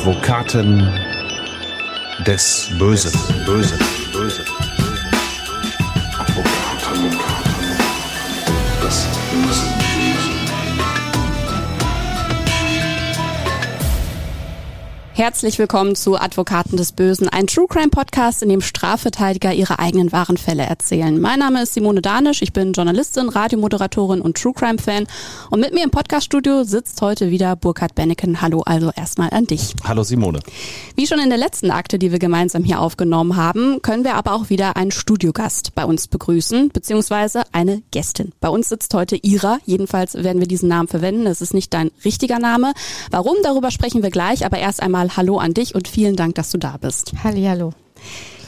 Advokaten des Bösen. Bösen. Herzlich willkommen zu Advokaten des Bösen, ein True Crime Podcast, in dem Strafverteidiger ihre eigenen wahren Fälle erzählen. Mein Name ist Simone Danisch, ich bin Journalistin, Radiomoderatorin und True Crime Fan. Und mit mir im Podcaststudio sitzt heute wieder Burkhard Benneken. Hallo also erstmal an dich. Hallo Simone. Wie schon in der letzten Akte, die wir gemeinsam hier aufgenommen haben, können wir aber auch wieder einen Studiogast bei uns begrüßen, beziehungsweise eine Gästin. Bei uns sitzt heute Ira, jedenfalls werden wir diesen Namen verwenden. Es ist nicht dein richtiger Name. Warum, darüber sprechen wir gleich, aber erst einmal Hallo an dich und vielen Dank, dass du da bist. Hallihallo.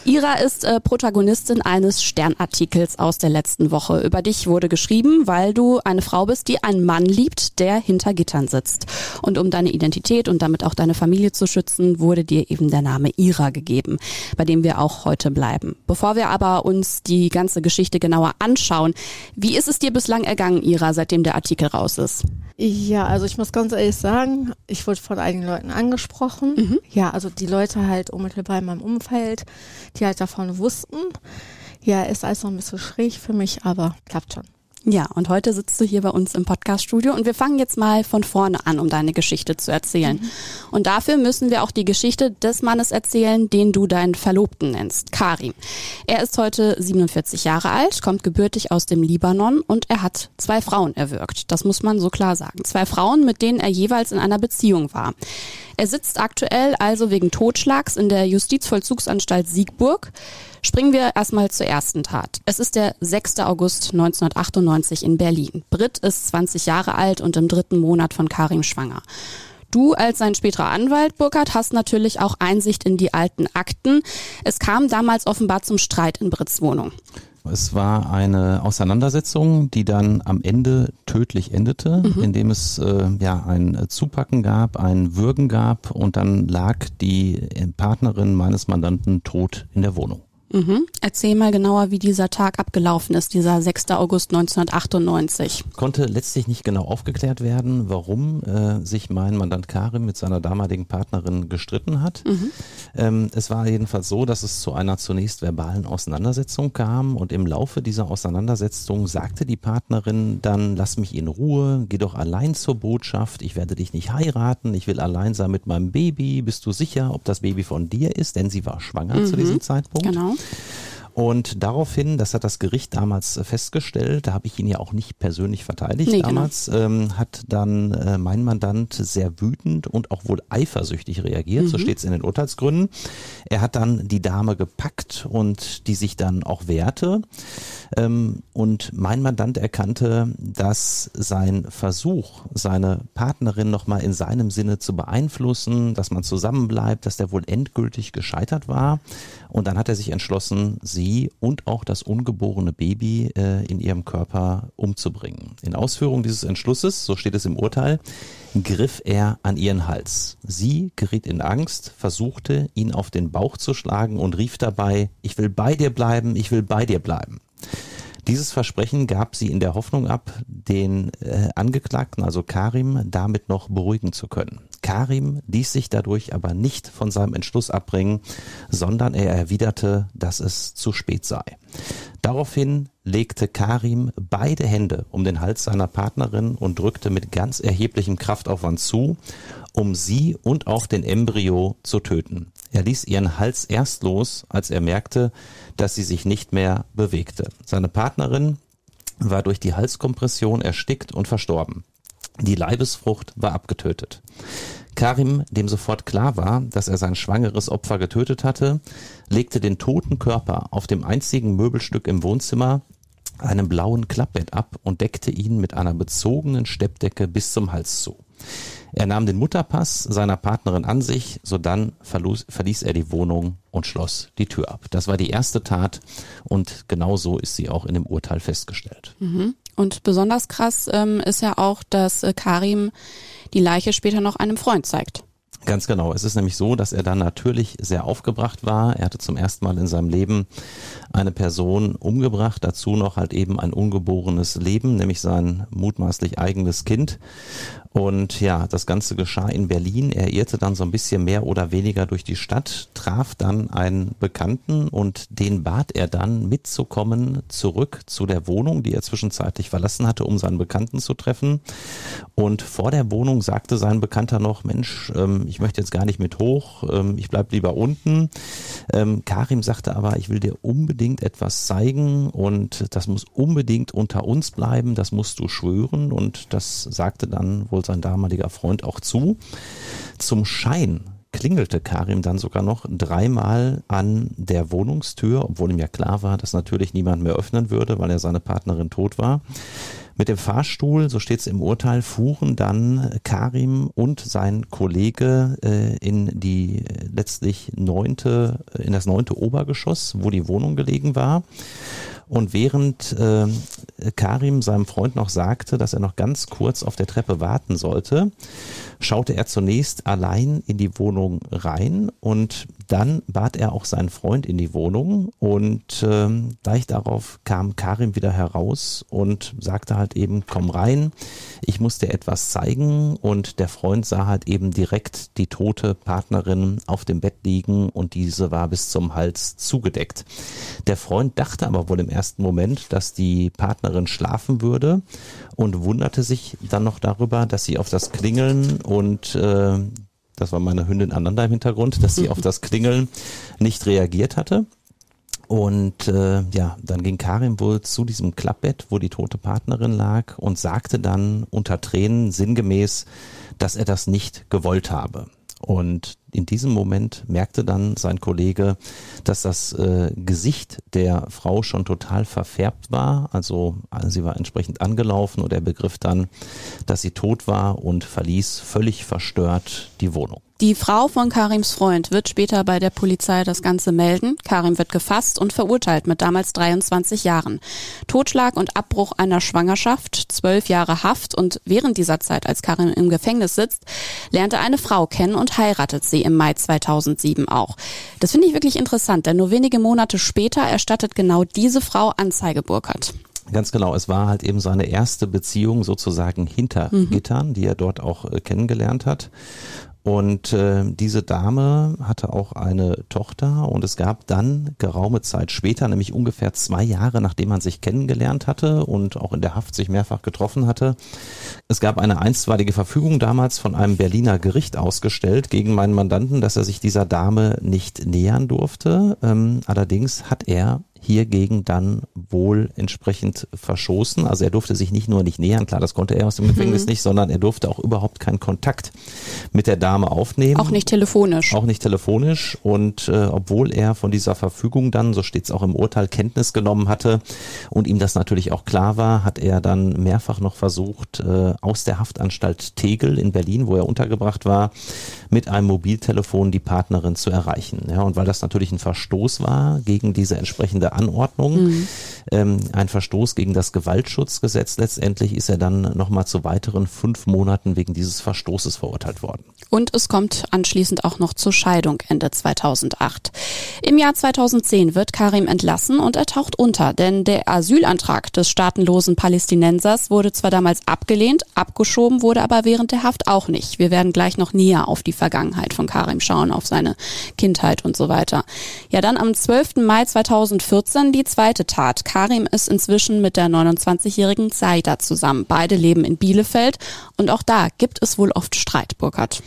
Ira ist äh, Protagonistin eines Sternartikels aus der letzten Woche. Über dich wurde geschrieben, weil du eine Frau bist, die einen Mann liebt, der hinter Gittern sitzt. Und um deine Identität und damit auch deine Familie zu schützen, wurde dir eben der Name Ira gegeben, bei dem wir auch heute bleiben. Bevor wir aber uns die ganze Geschichte genauer anschauen, wie ist es dir bislang ergangen, Ira, seitdem der Artikel raus ist? Ja, also ich muss ganz ehrlich sagen, ich wurde von einigen Leuten angesprochen. Mhm. Ja, also die Leute halt unmittelbar in meinem Umfeld, die halt davon wussten. Ja, ist alles noch ein bisschen schräg für mich, aber klappt schon. Ja, und heute sitzt du hier bei uns im Podcaststudio und wir fangen jetzt mal von vorne an, um deine Geschichte zu erzählen. Mhm. Und dafür müssen wir auch die Geschichte des Mannes erzählen, den du deinen Verlobten nennst, Karim. Er ist heute 47 Jahre alt, kommt gebürtig aus dem Libanon und er hat zwei Frauen erwürgt. Das muss man so klar sagen. Zwei Frauen, mit denen er jeweils in einer Beziehung war. Er sitzt aktuell also wegen Totschlags in der Justizvollzugsanstalt Siegburg. Springen wir erstmal zur ersten Tat. Es ist der 6. August 1998 in Berlin. Britt ist 20 Jahre alt und im dritten Monat von Karim schwanger. Du als sein späterer Anwalt, Burkhard, hast natürlich auch Einsicht in die alten Akten. Es kam damals offenbar zum Streit in Britts Wohnung. Es war eine Auseinandersetzung, die dann am Ende tödlich endete, mhm. indem es äh, ja ein Zupacken gab, ein Würgen gab und dann lag die Partnerin meines Mandanten tot in der Wohnung. Mhm. Erzähl mal genauer, wie dieser Tag abgelaufen ist, dieser 6. August 1998. Konnte letztlich nicht genau aufgeklärt werden, warum äh, sich mein Mandant Karim mit seiner damaligen Partnerin gestritten hat. Mhm. Ähm, es war jedenfalls so, dass es zu einer zunächst verbalen Auseinandersetzung kam und im Laufe dieser Auseinandersetzung sagte die Partnerin dann, lass mich in Ruhe, geh doch allein zur Botschaft, ich werde dich nicht heiraten, ich will allein sein mit meinem Baby, bist du sicher, ob das Baby von dir ist? Denn sie war schwanger mhm. zu diesem Zeitpunkt. Genau. Und daraufhin, das hat das Gericht damals festgestellt, da habe ich ihn ja auch nicht persönlich verteidigt nee, genau. damals, genau. ähm, hat dann äh, mein Mandant sehr wütend und auch wohl eifersüchtig reagiert, mhm. so steht es in den Urteilsgründen. Er hat dann die Dame gepackt und die sich dann auch wehrte. Ähm, und mein Mandant erkannte, dass sein Versuch, seine Partnerin nochmal in seinem Sinne zu beeinflussen, dass man zusammenbleibt, dass der wohl endgültig gescheitert war. Und dann hat er sich entschlossen, sie und auch das ungeborene Baby äh, in ihrem Körper umzubringen. In Ausführung dieses Entschlusses, so steht es im Urteil, griff er an ihren Hals. Sie geriet in Angst, versuchte, ihn auf den Bauch zu schlagen und rief dabei, ich will bei dir bleiben, ich will bei dir bleiben. Dieses Versprechen gab sie in der Hoffnung ab, den äh, Angeklagten, also Karim, damit noch beruhigen zu können. Karim ließ sich dadurch aber nicht von seinem Entschluss abbringen, sondern er erwiderte, dass es zu spät sei. Daraufhin legte Karim beide Hände um den Hals seiner Partnerin und drückte mit ganz erheblichem Kraftaufwand zu, um sie und auch den Embryo zu töten. Er ließ ihren Hals erst los, als er merkte, dass sie sich nicht mehr bewegte. Seine Partnerin war durch die Halskompression erstickt und verstorben. Die Leibesfrucht war abgetötet. Karim, dem sofort klar war, dass er sein schwangeres Opfer getötet hatte, legte den toten Körper auf dem einzigen Möbelstück im Wohnzimmer, einem blauen Klappbett ab und deckte ihn mit einer bezogenen Steppdecke bis zum Hals zu. Er nahm den Mutterpass seiner Partnerin an sich, sodann verließ, er die Wohnung und schloss die Tür ab. Das war die erste Tat und genau so ist sie auch in dem Urteil festgestellt. Mhm. Und besonders krass ähm, ist ja auch, dass äh, Karim die Leiche später noch einem Freund zeigt. Ganz genau. Es ist nämlich so, dass er dann natürlich sehr aufgebracht war. Er hatte zum ersten Mal in seinem Leben eine Person umgebracht, dazu noch halt eben ein ungeborenes Leben, nämlich sein mutmaßlich eigenes Kind. Und ja, das Ganze geschah in Berlin. Er irrte dann so ein bisschen mehr oder weniger durch die Stadt, traf dann einen Bekannten und den bat er dann mitzukommen zurück zu der Wohnung, die er zwischenzeitlich verlassen hatte, um seinen Bekannten zu treffen. Und vor der Wohnung sagte sein Bekannter noch, Mensch, ähm, ich möchte jetzt gar nicht mit hoch, ähm, ich bleib lieber unten. Ähm, Karim sagte aber, ich will dir unbedingt etwas zeigen und das muss unbedingt unter uns bleiben, das musst du schwören. Und das sagte dann wohl sein damaliger Freund auch zu. Zum Schein klingelte Karim dann sogar noch dreimal an der Wohnungstür, obwohl ihm ja klar war, dass natürlich niemand mehr öffnen würde, weil er seine Partnerin tot war. Mit dem Fahrstuhl, so steht es im Urteil, fuhren dann Karim und sein Kollege äh, in die letztlich neunte, in das neunte Obergeschoss, wo die Wohnung gelegen war. Und während äh, Karim seinem Freund noch sagte, dass er noch ganz kurz auf der Treppe warten sollte, schaute er zunächst allein in die Wohnung rein und dann bat er auch seinen Freund in die Wohnung und ähm, gleich darauf kam Karim wieder heraus und sagte halt eben, komm rein, ich muss dir etwas zeigen und der Freund sah halt eben direkt die tote Partnerin auf dem Bett liegen und diese war bis zum Hals zugedeckt. Der Freund dachte aber wohl im ersten Moment, dass die Partnerin schlafen würde und wunderte sich dann noch darüber, dass sie auf das Klingeln und äh, das war meine Hündin Ananda im Hintergrund, dass sie auf das Klingeln nicht reagiert hatte. Und äh, ja, dann ging Karim wohl zu diesem Klappbett, wo die tote Partnerin lag und sagte dann unter Tränen sinngemäß, dass er das nicht gewollt habe. Und in diesem Moment merkte dann sein Kollege, dass das äh, Gesicht der Frau schon total verfärbt war. Also, also sie war entsprechend angelaufen und er begriff dann, dass sie tot war und verließ völlig verstört die Wohnung. Die Frau von Karims Freund wird später bei der Polizei das Ganze melden. Karim wird gefasst und verurteilt mit damals 23 Jahren. Totschlag und Abbruch einer Schwangerschaft, zwölf Jahre Haft und während dieser Zeit, als Karim im Gefängnis sitzt, lernt er eine Frau kennen und heiratet sie im Mai 2007 auch. Das finde ich wirklich interessant, denn nur wenige Monate später erstattet genau diese Frau Anzeige Burkhardt. Ganz genau, es war halt eben seine erste Beziehung sozusagen hinter mhm. Gittern, die er dort auch äh, kennengelernt hat. Und äh, diese Dame hatte auch eine Tochter und es gab dann geraume Zeit später, nämlich ungefähr zwei Jahre nachdem man sich kennengelernt hatte und auch in der Haft sich mehrfach getroffen hatte, es gab eine einstweilige Verfügung damals von einem Berliner Gericht ausgestellt gegen meinen Mandanten, dass er sich dieser Dame nicht nähern durfte. Ähm, allerdings hat er hiergegen dann wohl entsprechend verschossen. Also er durfte sich nicht nur nicht nähern, klar, das konnte er aus dem Gefängnis mhm. nicht, sondern er durfte auch überhaupt keinen Kontakt mit der Dame aufnehmen. Auch nicht telefonisch. Auch nicht telefonisch. Und äh, obwohl er von dieser Verfügung dann, so steht es auch im Urteil, Kenntnis genommen hatte und ihm das natürlich auch klar war, hat er dann mehrfach noch versucht, äh, aus der Haftanstalt Tegel in Berlin, wo er untergebracht war, mit einem Mobiltelefon die Partnerin zu erreichen. Ja, und weil das natürlich ein Verstoß war gegen diese entsprechende Anordnung. Mhm. Ähm, ein Verstoß gegen das Gewaltschutzgesetz. Letztendlich ist er dann nochmal zu weiteren fünf Monaten wegen dieses Verstoßes verurteilt worden. Und es kommt anschließend auch noch zur Scheidung Ende 2008. Im Jahr 2010 wird Karim entlassen und er taucht unter, denn der Asylantrag des staatenlosen Palästinensers wurde zwar damals abgelehnt, abgeschoben wurde aber während der Haft auch nicht. Wir werden gleich noch näher auf die Vergangenheit von Karim schauen, auf seine Kindheit und so weiter. Ja, dann am 12. Mai 2014 14 die zweite Tat. Karim ist inzwischen mit der 29-jährigen Zaida zusammen. Beide leben in Bielefeld und auch da gibt es wohl oft Streit, Burkhard.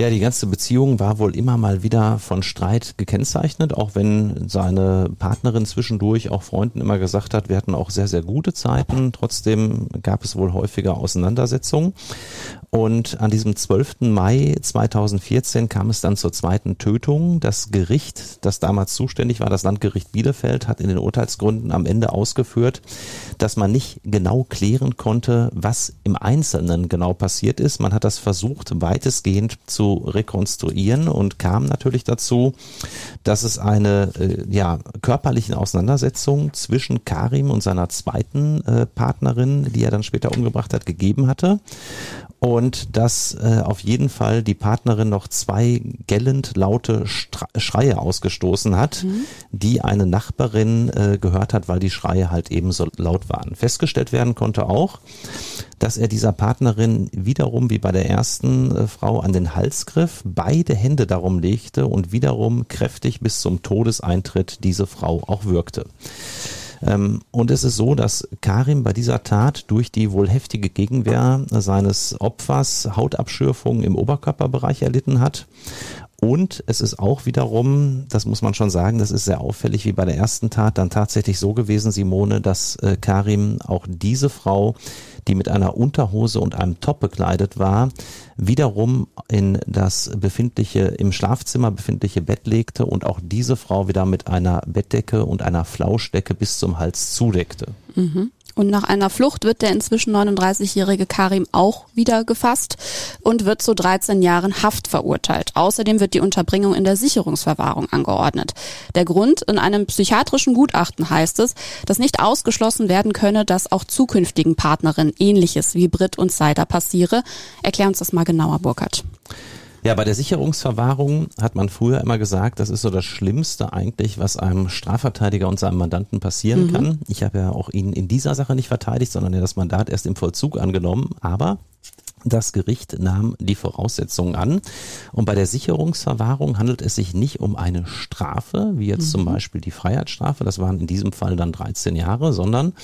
Ja, die ganze Beziehung war wohl immer mal wieder von Streit gekennzeichnet, auch wenn seine Partnerin zwischendurch auch Freunden immer gesagt hat, wir hatten auch sehr, sehr gute Zeiten. Trotzdem gab es wohl häufiger Auseinandersetzungen. Und an diesem 12. Mai 2014 kam es dann zur zweiten Tötung. Das Gericht, das damals zuständig war, das Landgericht Bielefeld, hat in den Urteilsgründen am Ende ausgeführt, dass man nicht genau klären konnte, was im Einzelnen genau passiert ist. Man hat das versucht, weitestgehend zu rekonstruieren und kam natürlich dazu, dass es eine äh, ja, körperliche Auseinandersetzung zwischen Karim und seiner zweiten äh, Partnerin, die er dann später umgebracht hat, gegeben hatte und dass äh, auf jeden Fall die Partnerin noch zwei gellend laute Stra Schreie ausgestoßen hat, mhm. die eine Nachbarin äh, gehört hat, weil die Schreie halt eben so laut waren. Festgestellt werden konnte auch, dass er dieser Partnerin wiederum wie bei der ersten äh, Frau an den Hals griff, beide Hände darum legte und wiederum kräftig bis zum Todeseintritt diese Frau auch wirkte. Ähm, und es ist so, dass Karim bei dieser Tat durch die wohl heftige Gegenwehr seines Opfers Hautabschürfungen im Oberkörperbereich erlitten hat und es ist auch wiederum, das muss man schon sagen, das ist sehr auffällig wie bei der ersten Tat, dann tatsächlich so gewesen, Simone, dass äh, Karim auch diese Frau, die mit einer Unterhose und einem Top bekleidet war, wiederum in das befindliche, im Schlafzimmer befindliche Bett legte und auch diese Frau wieder mit einer Bettdecke und einer Flauschdecke bis zum Hals zudeckte. Mhm. Und nach einer Flucht wird der inzwischen 39-jährige Karim auch wieder gefasst und wird zu 13 Jahren Haft verurteilt. Außerdem wird die Unterbringung in der Sicherungsverwahrung angeordnet. Der Grund in einem psychiatrischen Gutachten heißt es, dass nicht ausgeschlossen werden könne, dass auch zukünftigen Partnerinnen ähnliches wie Brit und Seider passiere. Erklär uns das mal genauer, Burkhard. Ja, bei der Sicherungsverwahrung hat man früher immer gesagt, das ist so das Schlimmste eigentlich, was einem Strafverteidiger und seinem Mandanten passieren mhm. kann. Ich habe ja auch ihn in dieser Sache nicht verteidigt, sondern ja das Mandat erst im Vollzug angenommen. Aber das Gericht nahm die Voraussetzungen an. Und bei der Sicherungsverwahrung handelt es sich nicht um eine Strafe, wie jetzt mhm. zum Beispiel die Freiheitsstrafe, das waren in diesem Fall dann 13 Jahre, sondern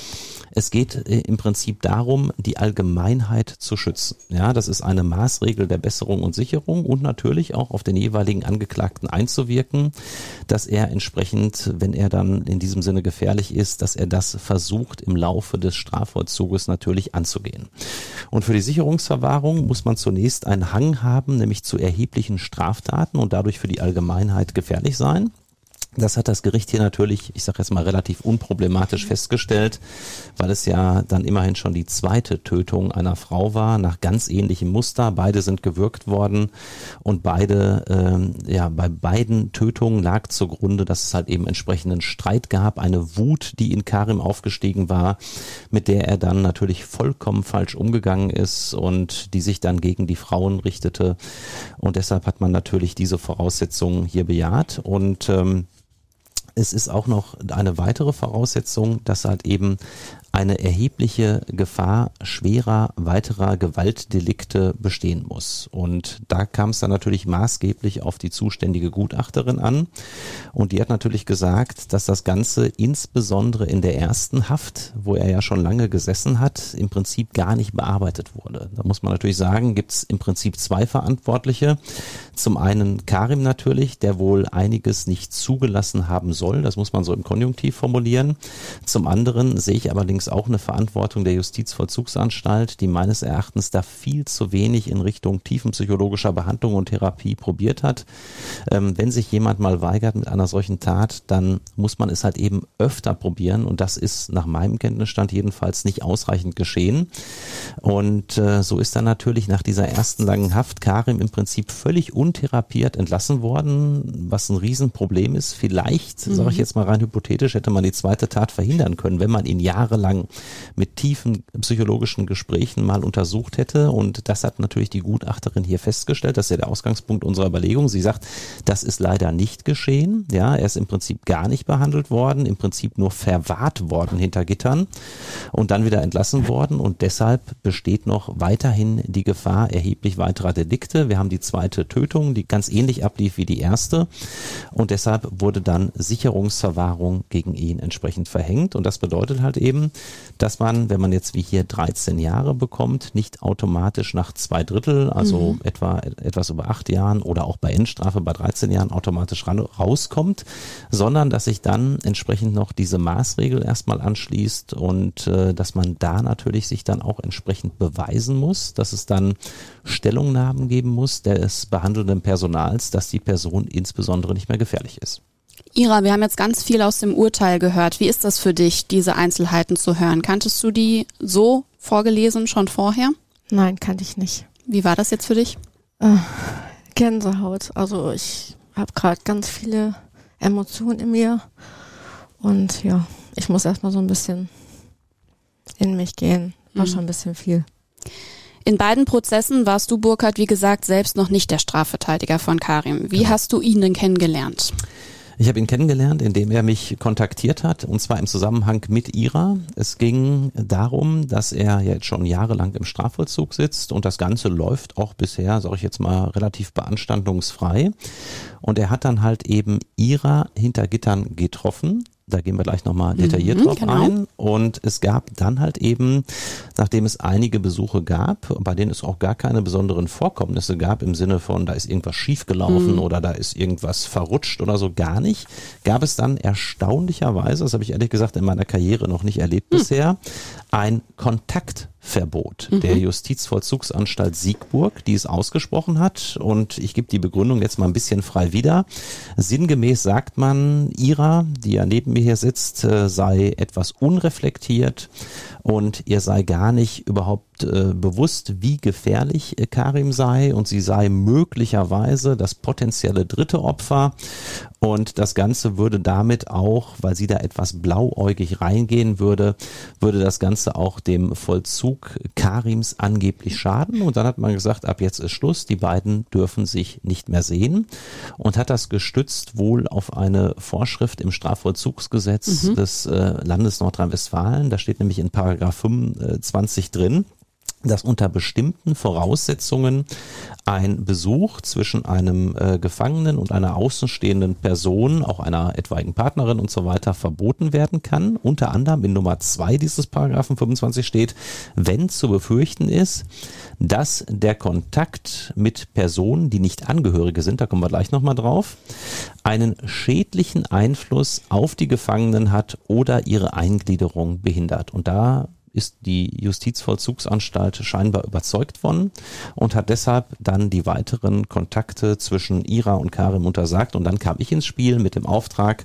es geht äh, im Prinzip darum, die Allgemeinheit zu schützen. Ja, das ist eine Maßregel der Besserung und Sicherung und natürlich auch auf den jeweiligen Angeklagten einzuwirken, dass er entsprechend, wenn er dann in diesem Sinne gefährlich ist, dass er das versucht im Laufe des Strafvollzuges natürlich anzugehen. Und für die Sicherungsverwahrung muss man zunächst einen Hang haben, nämlich zu erheblichen Straftaten und dadurch für die Allgemeinheit gefährlich sein. Das hat das Gericht hier natürlich, ich sage jetzt mal relativ unproblematisch festgestellt, weil es ja dann immerhin schon die zweite Tötung einer Frau war, nach ganz ähnlichem Muster. Beide sind gewürgt worden und beide, ähm, ja, bei beiden Tötungen lag zugrunde, dass es halt eben entsprechenden Streit gab, eine Wut, die in Karim aufgestiegen war, mit der er dann natürlich vollkommen falsch umgegangen ist und die sich dann gegen die Frauen richtete. Und deshalb hat man natürlich diese Voraussetzungen hier bejaht und ähm, es ist auch noch eine weitere Voraussetzung, dass halt eben eine erhebliche Gefahr schwerer weiterer Gewaltdelikte bestehen muss. Und da kam es dann natürlich maßgeblich auf die zuständige Gutachterin an. Und die hat natürlich gesagt, dass das Ganze insbesondere in der ersten Haft, wo er ja schon lange gesessen hat, im Prinzip gar nicht bearbeitet wurde. Da muss man natürlich sagen, gibt es im Prinzip zwei Verantwortliche. Zum einen Karim natürlich, der wohl einiges nicht zugelassen haben soll. Das muss man so im Konjunktiv formulieren. Zum anderen sehe ich allerdings allerdings auch eine Verantwortung der Justizvollzugsanstalt, die meines Erachtens da viel zu wenig in Richtung tiefenpsychologischer Behandlung und Therapie probiert hat. Ähm, wenn sich jemand mal weigert mit einer solchen Tat, dann muss man es halt eben öfter probieren und das ist nach meinem Kenntnisstand jedenfalls nicht ausreichend geschehen. Und äh, so ist dann natürlich nach dieser ersten langen Haft Karim im Prinzip völlig untherapiert entlassen worden, was ein Riesenproblem ist. Vielleicht, mhm. sage ich jetzt mal rein hypothetisch, hätte man die zweite Tat verhindern können, wenn man ihn jahrelang lang mit tiefen psychologischen Gesprächen mal untersucht hätte. Und das hat natürlich die Gutachterin hier festgestellt. Das ist ja der Ausgangspunkt unserer Überlegung. Sie sagt, das ist leider nicht geschehen. Ja, er ist im Prinzip gar nicht behandelt worden, im Prinzip nur verwahrt worden hinter Gittern und dann wieder entlassen worden. Und deshalb besteht noch weiterhin die Gefahr erheblich weiterer Delikte. Wir haben die zweite Tötung, die ganz ähnlich ablief wie die erste. Und deshalb wurde dann Sicherungsverwahrung gegen ihn entsprechend verhängt. Und das bedeutet halt eben, dass man, wenn man jetzt wie hier 13 Jahre bekommt, nicht automatisch nach zwei Drittel, also mhm. etwa etwas über acht Jahren oder auch bei Endstrafe bei 13 Jahren automatisch ran, rauskommt, sondern dass sich dann entsprechend noch diese Maßregel erstmal anschließt und äh, dass man da natürlich sich dann auch entsprechend beweisen muss, dass es dann Stellungnahmen geben muss des behandelnden Personals, dass die Person insbesondere nicht mehr gefährlich ist. Ira, wir haben jetzt ganz viel aus dem Urteil gehört. Wie ist das für dich, diese Einzelheiten zu hören? Kanntest du die so vorgelesen schon vorher? Nein, kannte ich nicht. Wie war das jetzt für dich? Äh, Gänsehaut. Also ich habe gerade ganz viele Emotionen in mir und ja, ich muss erstmal so ein bisschen in mich gehen. War mhm. schon ein bisschen viel. In beiden Prozessen warst du, Burkhard, wie gesagt, selbst noch nicht der Strafverteidiger von Karim. Wie genau. hast du ihn denn kennengelernt? Ich habe ihn kennengelernt, indem er mich kontaktiert hat, und zwar im Zusammenhang mit Ira. Es ging darum, dass er jetzt schon jahrelang im Strafvollzug sitzt und das Ganze läuft auch bisher, sage ich jetzt mal, relativ beanstandungsfrei. Und er hat dann halt eben Ira hinter Gittern getroffen da gehen wir gleich nochmal detailliert mhm, drauf genau. ein. Und es gab dann halt eben, nachdem es einige Besuche gab, bei denen es auch gar keine besonderen Vorkommnisse gab, im Sinne von, da ist irgendwas schiefgelaufen mhm. oder da ist irgendwas verrutscht oder so, gar nicht, gab es dann erstaunlicherweise, das habe ich ehrlich gesagt in meiner Karriere noch nicht erlebt mhm. bisher, ein Kontakt Verbot mhm. der Justizvollzugsanstalt Siegburg, die es ausgesprochen hat. Und ich gebe die Begründung jetzt mal ein bisschen frei wieder. Sinngemäß sagt man, Ira, die ja neben mir hier sitzt, äh, sei etwas unreflektiert und ihr sei gar nicht überhaupt äh, bewusst, wie gefährlich äh, Karim sei. Und sie sei möglicherweise das potenzielle dritte Opfer. Und das Ganze würde damit auch, weil sie da etwas blauäugig reingehen würde, würde das Ganze auch dem Vollzug Karims angeblich schaden. Und dann hat man gesagt, ab jetzt ist Schluss, die beiden dürfen sich nicht mehr sehen. Und hat das gestützt wohl auf eine Vorschrift im Strafvollzugsgesetz mhm. des äh, Landes Nordrhein-Westfalen, da steht nämlich in Paragraph Paragraph 25 drin dass unter bestimmten Voraussetzungen ein Besuch zwischen einem äh, Gefangenen und einer außenstehenden Person, auch einer etwaigen Partnerin und so weiter, verboten werden kann. Unter anderem in Nummer zwei dieses Paragraphen 25 steht, wenn zu befürchten ist, dass der Kontakt mit Personen, die nicht Angehörige sind, da kommen wir gleich nochmal drauf, einen schädlichen Einfluss auf die Gefangenen hat oder ihre Eingliederung behindert. Und da ist die Justizvollzugsanstalt scheinbar überzeugt von und hat deshalb dann die weiteren Kontakte zwischen Ira und Karim untersagt. Und dann kam ich ins Spiel mit dem Auftrag,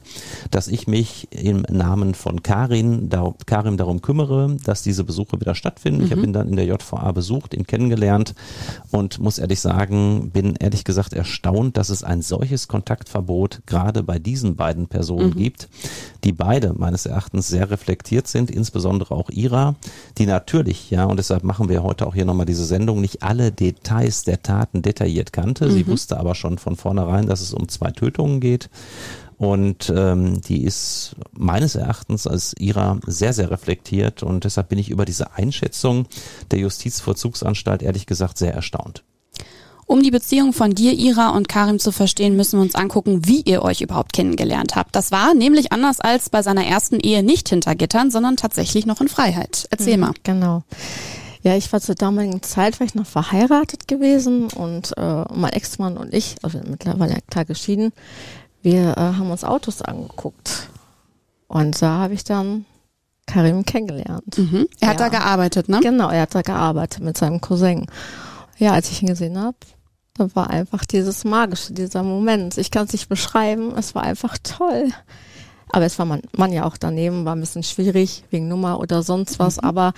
dass ich mich im Namen von Karin, da, Karim darum kümmere, dass diese Besuche wieder stattfinden. Mhm. Ich habe ihn dann in der JVA besucht, ihn kennengelernt und muss ehrlich sagen, bin ehrlich gesagt erstaunt, dass es ein solches Kontaktverbot gerade bei diesen beiden Personen mhm. gibt, die beide meines Erachtens sehr reflektiert sind, insbesondere auch Ira die natürlich, ja, und deshalb machen wir heute auch hier nochmal diese Sendung, nicht alle Details der Taten detailliert kannte. Mhm. Sie wusste aber schon von vornherein, dass es um zwei Tötungen geht. Und ähm, die ist meines Erachtens als ihrer sehr, sehr reflektiert. Und deshalb bin ich über diese Einschätzung der Justizvollzugsanstalt ehrlich gesagt sehr erstaunt. Um die Beziehung von dir, Ira und Karim zu verstehen, müssen wir uns angucken, wie ihr euch überhaupt kennengelernt habt. Das war nämlich anders als bei seiner ersten Ehe nicht hinter Gittern, sondern tatsächlich noch in Freiheit. Erzähl mhm, mal. Genau. Ja, ich war zur damaligen Zeit ich noch verheiratet gewesen und äh, mein Ex-Mann und ich, also mittlerweile klar geschieden, wir äh, haben uns Autos angeguckt. Und da habe ich dann Karim kennengelernt. Mhm. Er hat ja. da gearbeitet, ne? Genau, er hat da gearbeitet mit seinem Cousin. Ja, als ich ihn gesehen habe, war einfach dieses magische, dieser Moment. Ich kann es nicht beschreiben, es war einfach toll. Aber es war man, man ja auch daneben, war ein bisschen schwierig wegen Nummer oder sonst was. Mhm. Aber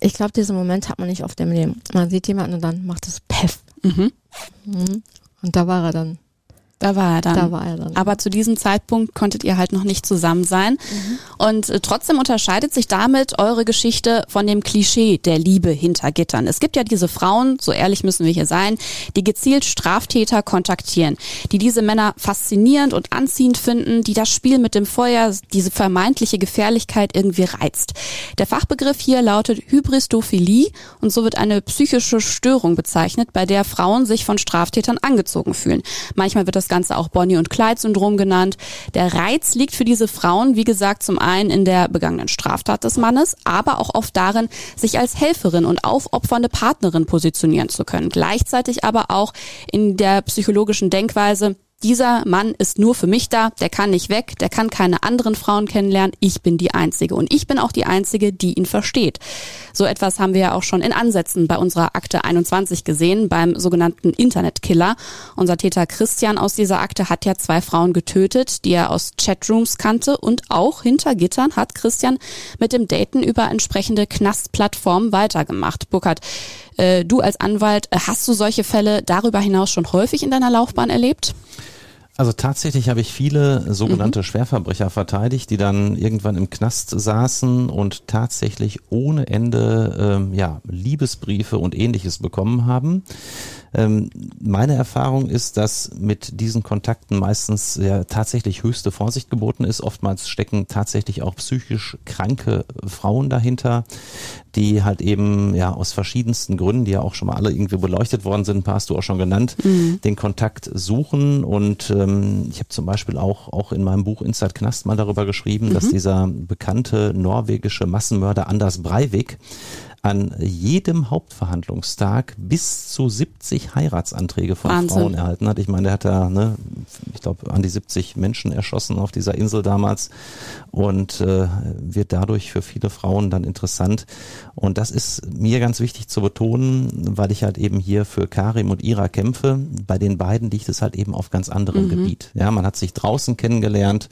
ich glaube, diesen Moment hat man nicht oft im Leben. Man sieht jemanden und dann macht es Peff. Mhm. Mhm. Und da war er dann. Da war er dann. Da war er dann. Aber zu diesem Zeitpunkt konntet ihr halt noch nicht zusammen sein. Mhm. Und äh, trotzdem unterscheidet sich damit eure Geschichte von dem Klischee der Liebe hinter Gittern. Es gibt ja diese Frauen, so ehrlich müssen wir hier sein, die gezielt Straftäter kontaktieren, die diese Männer faszinierend und anziehend finden, die das Spiel mit dem Feuer, diese vermeintliche Gefährlichkeit irgendwie reizt. Der Fachbegriff hier lautet Hybristophilie und so wird eine psychische Störung bezeichnet, bei der Frauen sich von Straftätern angezogen fühlen. Manchmal wird das Ganze auch Bonnie- und Clyde-Syndrom genannt. Der Reiz liegt für diese Frauen, wie gesagt, zum einen in der begangenen Straftat des Mannes, aber auch oft darin, sich als Helferin und aufopfernde Partnerin positionieren zu können. Gleichzeitig aber auch in der psychologischen Denkweise, dieser Mann ist nur für mich da, der kann nicht weg, der kann keine anderen Frauen kennenlernen, ich bin die Einzige und ich bin auch die Einzige, die ihn versteht. So etwas haben wir ja auch schon in Ansätzen bei unserer Akte 21 gesehen, beim sogenannten Internetkiller. Unser Täter Christian aus dieser Akte hat ja zwei Frauen getötet, die er aus Chatrooms kannte und auch hinter Gittern hat Christian mit dem Daten über entsprechende Knastplattformen weitergemacht. Burkhard, äh, du als Anwalt, äh, hast du solche Fälle darüber hinaus schon häufig in deiner Laufbahn erlebt? Also tatsächlich habe ich viele sogenannte mhm. Schwerverbrecher verteidigt, die dann irgendwann im Knast saßen und tatsächlich ohne Ende ähm, ja, Liebesbriefe und ähnliches bekommen haben. Ähm, meine Erfahrung ist, dass mit diesen Kontakten meistens ja tatsächlich höchste Vorsicht geboten ist. Oftmals stecken tatsächlich auch psychisch kranke Frauen dahinter, die halt eben ja aus verschiedensten Gründen, die ja auch schon mal alle irgendwie beleuchtet worden sind, ein paar hast du auch schon genannt, mhm. den Kontakt suchen. Und ähm, ich habe zum Beispiel auch, auch in meinem Buch Inside Knast mal darüber geschrieben, mhm. dass dieser bekannte norwegische Massenmörder Anders Breivik an jedem Hauptverhandlungstag bis zu 70 Heiratsanträge von Wahnsinn. Frauen erhalten hat. Ich meine, der hat da, ne, ich glaube, an die 70 Menschen erschossen auf dieser Insel damals und äh, wird dadurch für viele Frauen dann interessant. Und das ist mir ganz wichtig zu betonen, weil ich halt eben hier für Karim und Ira kämpfe. Bei den beiden liegt es halt eben auf ganz anderem mhm. Gebiet. Ja, man hat sich draußen kennengelernt.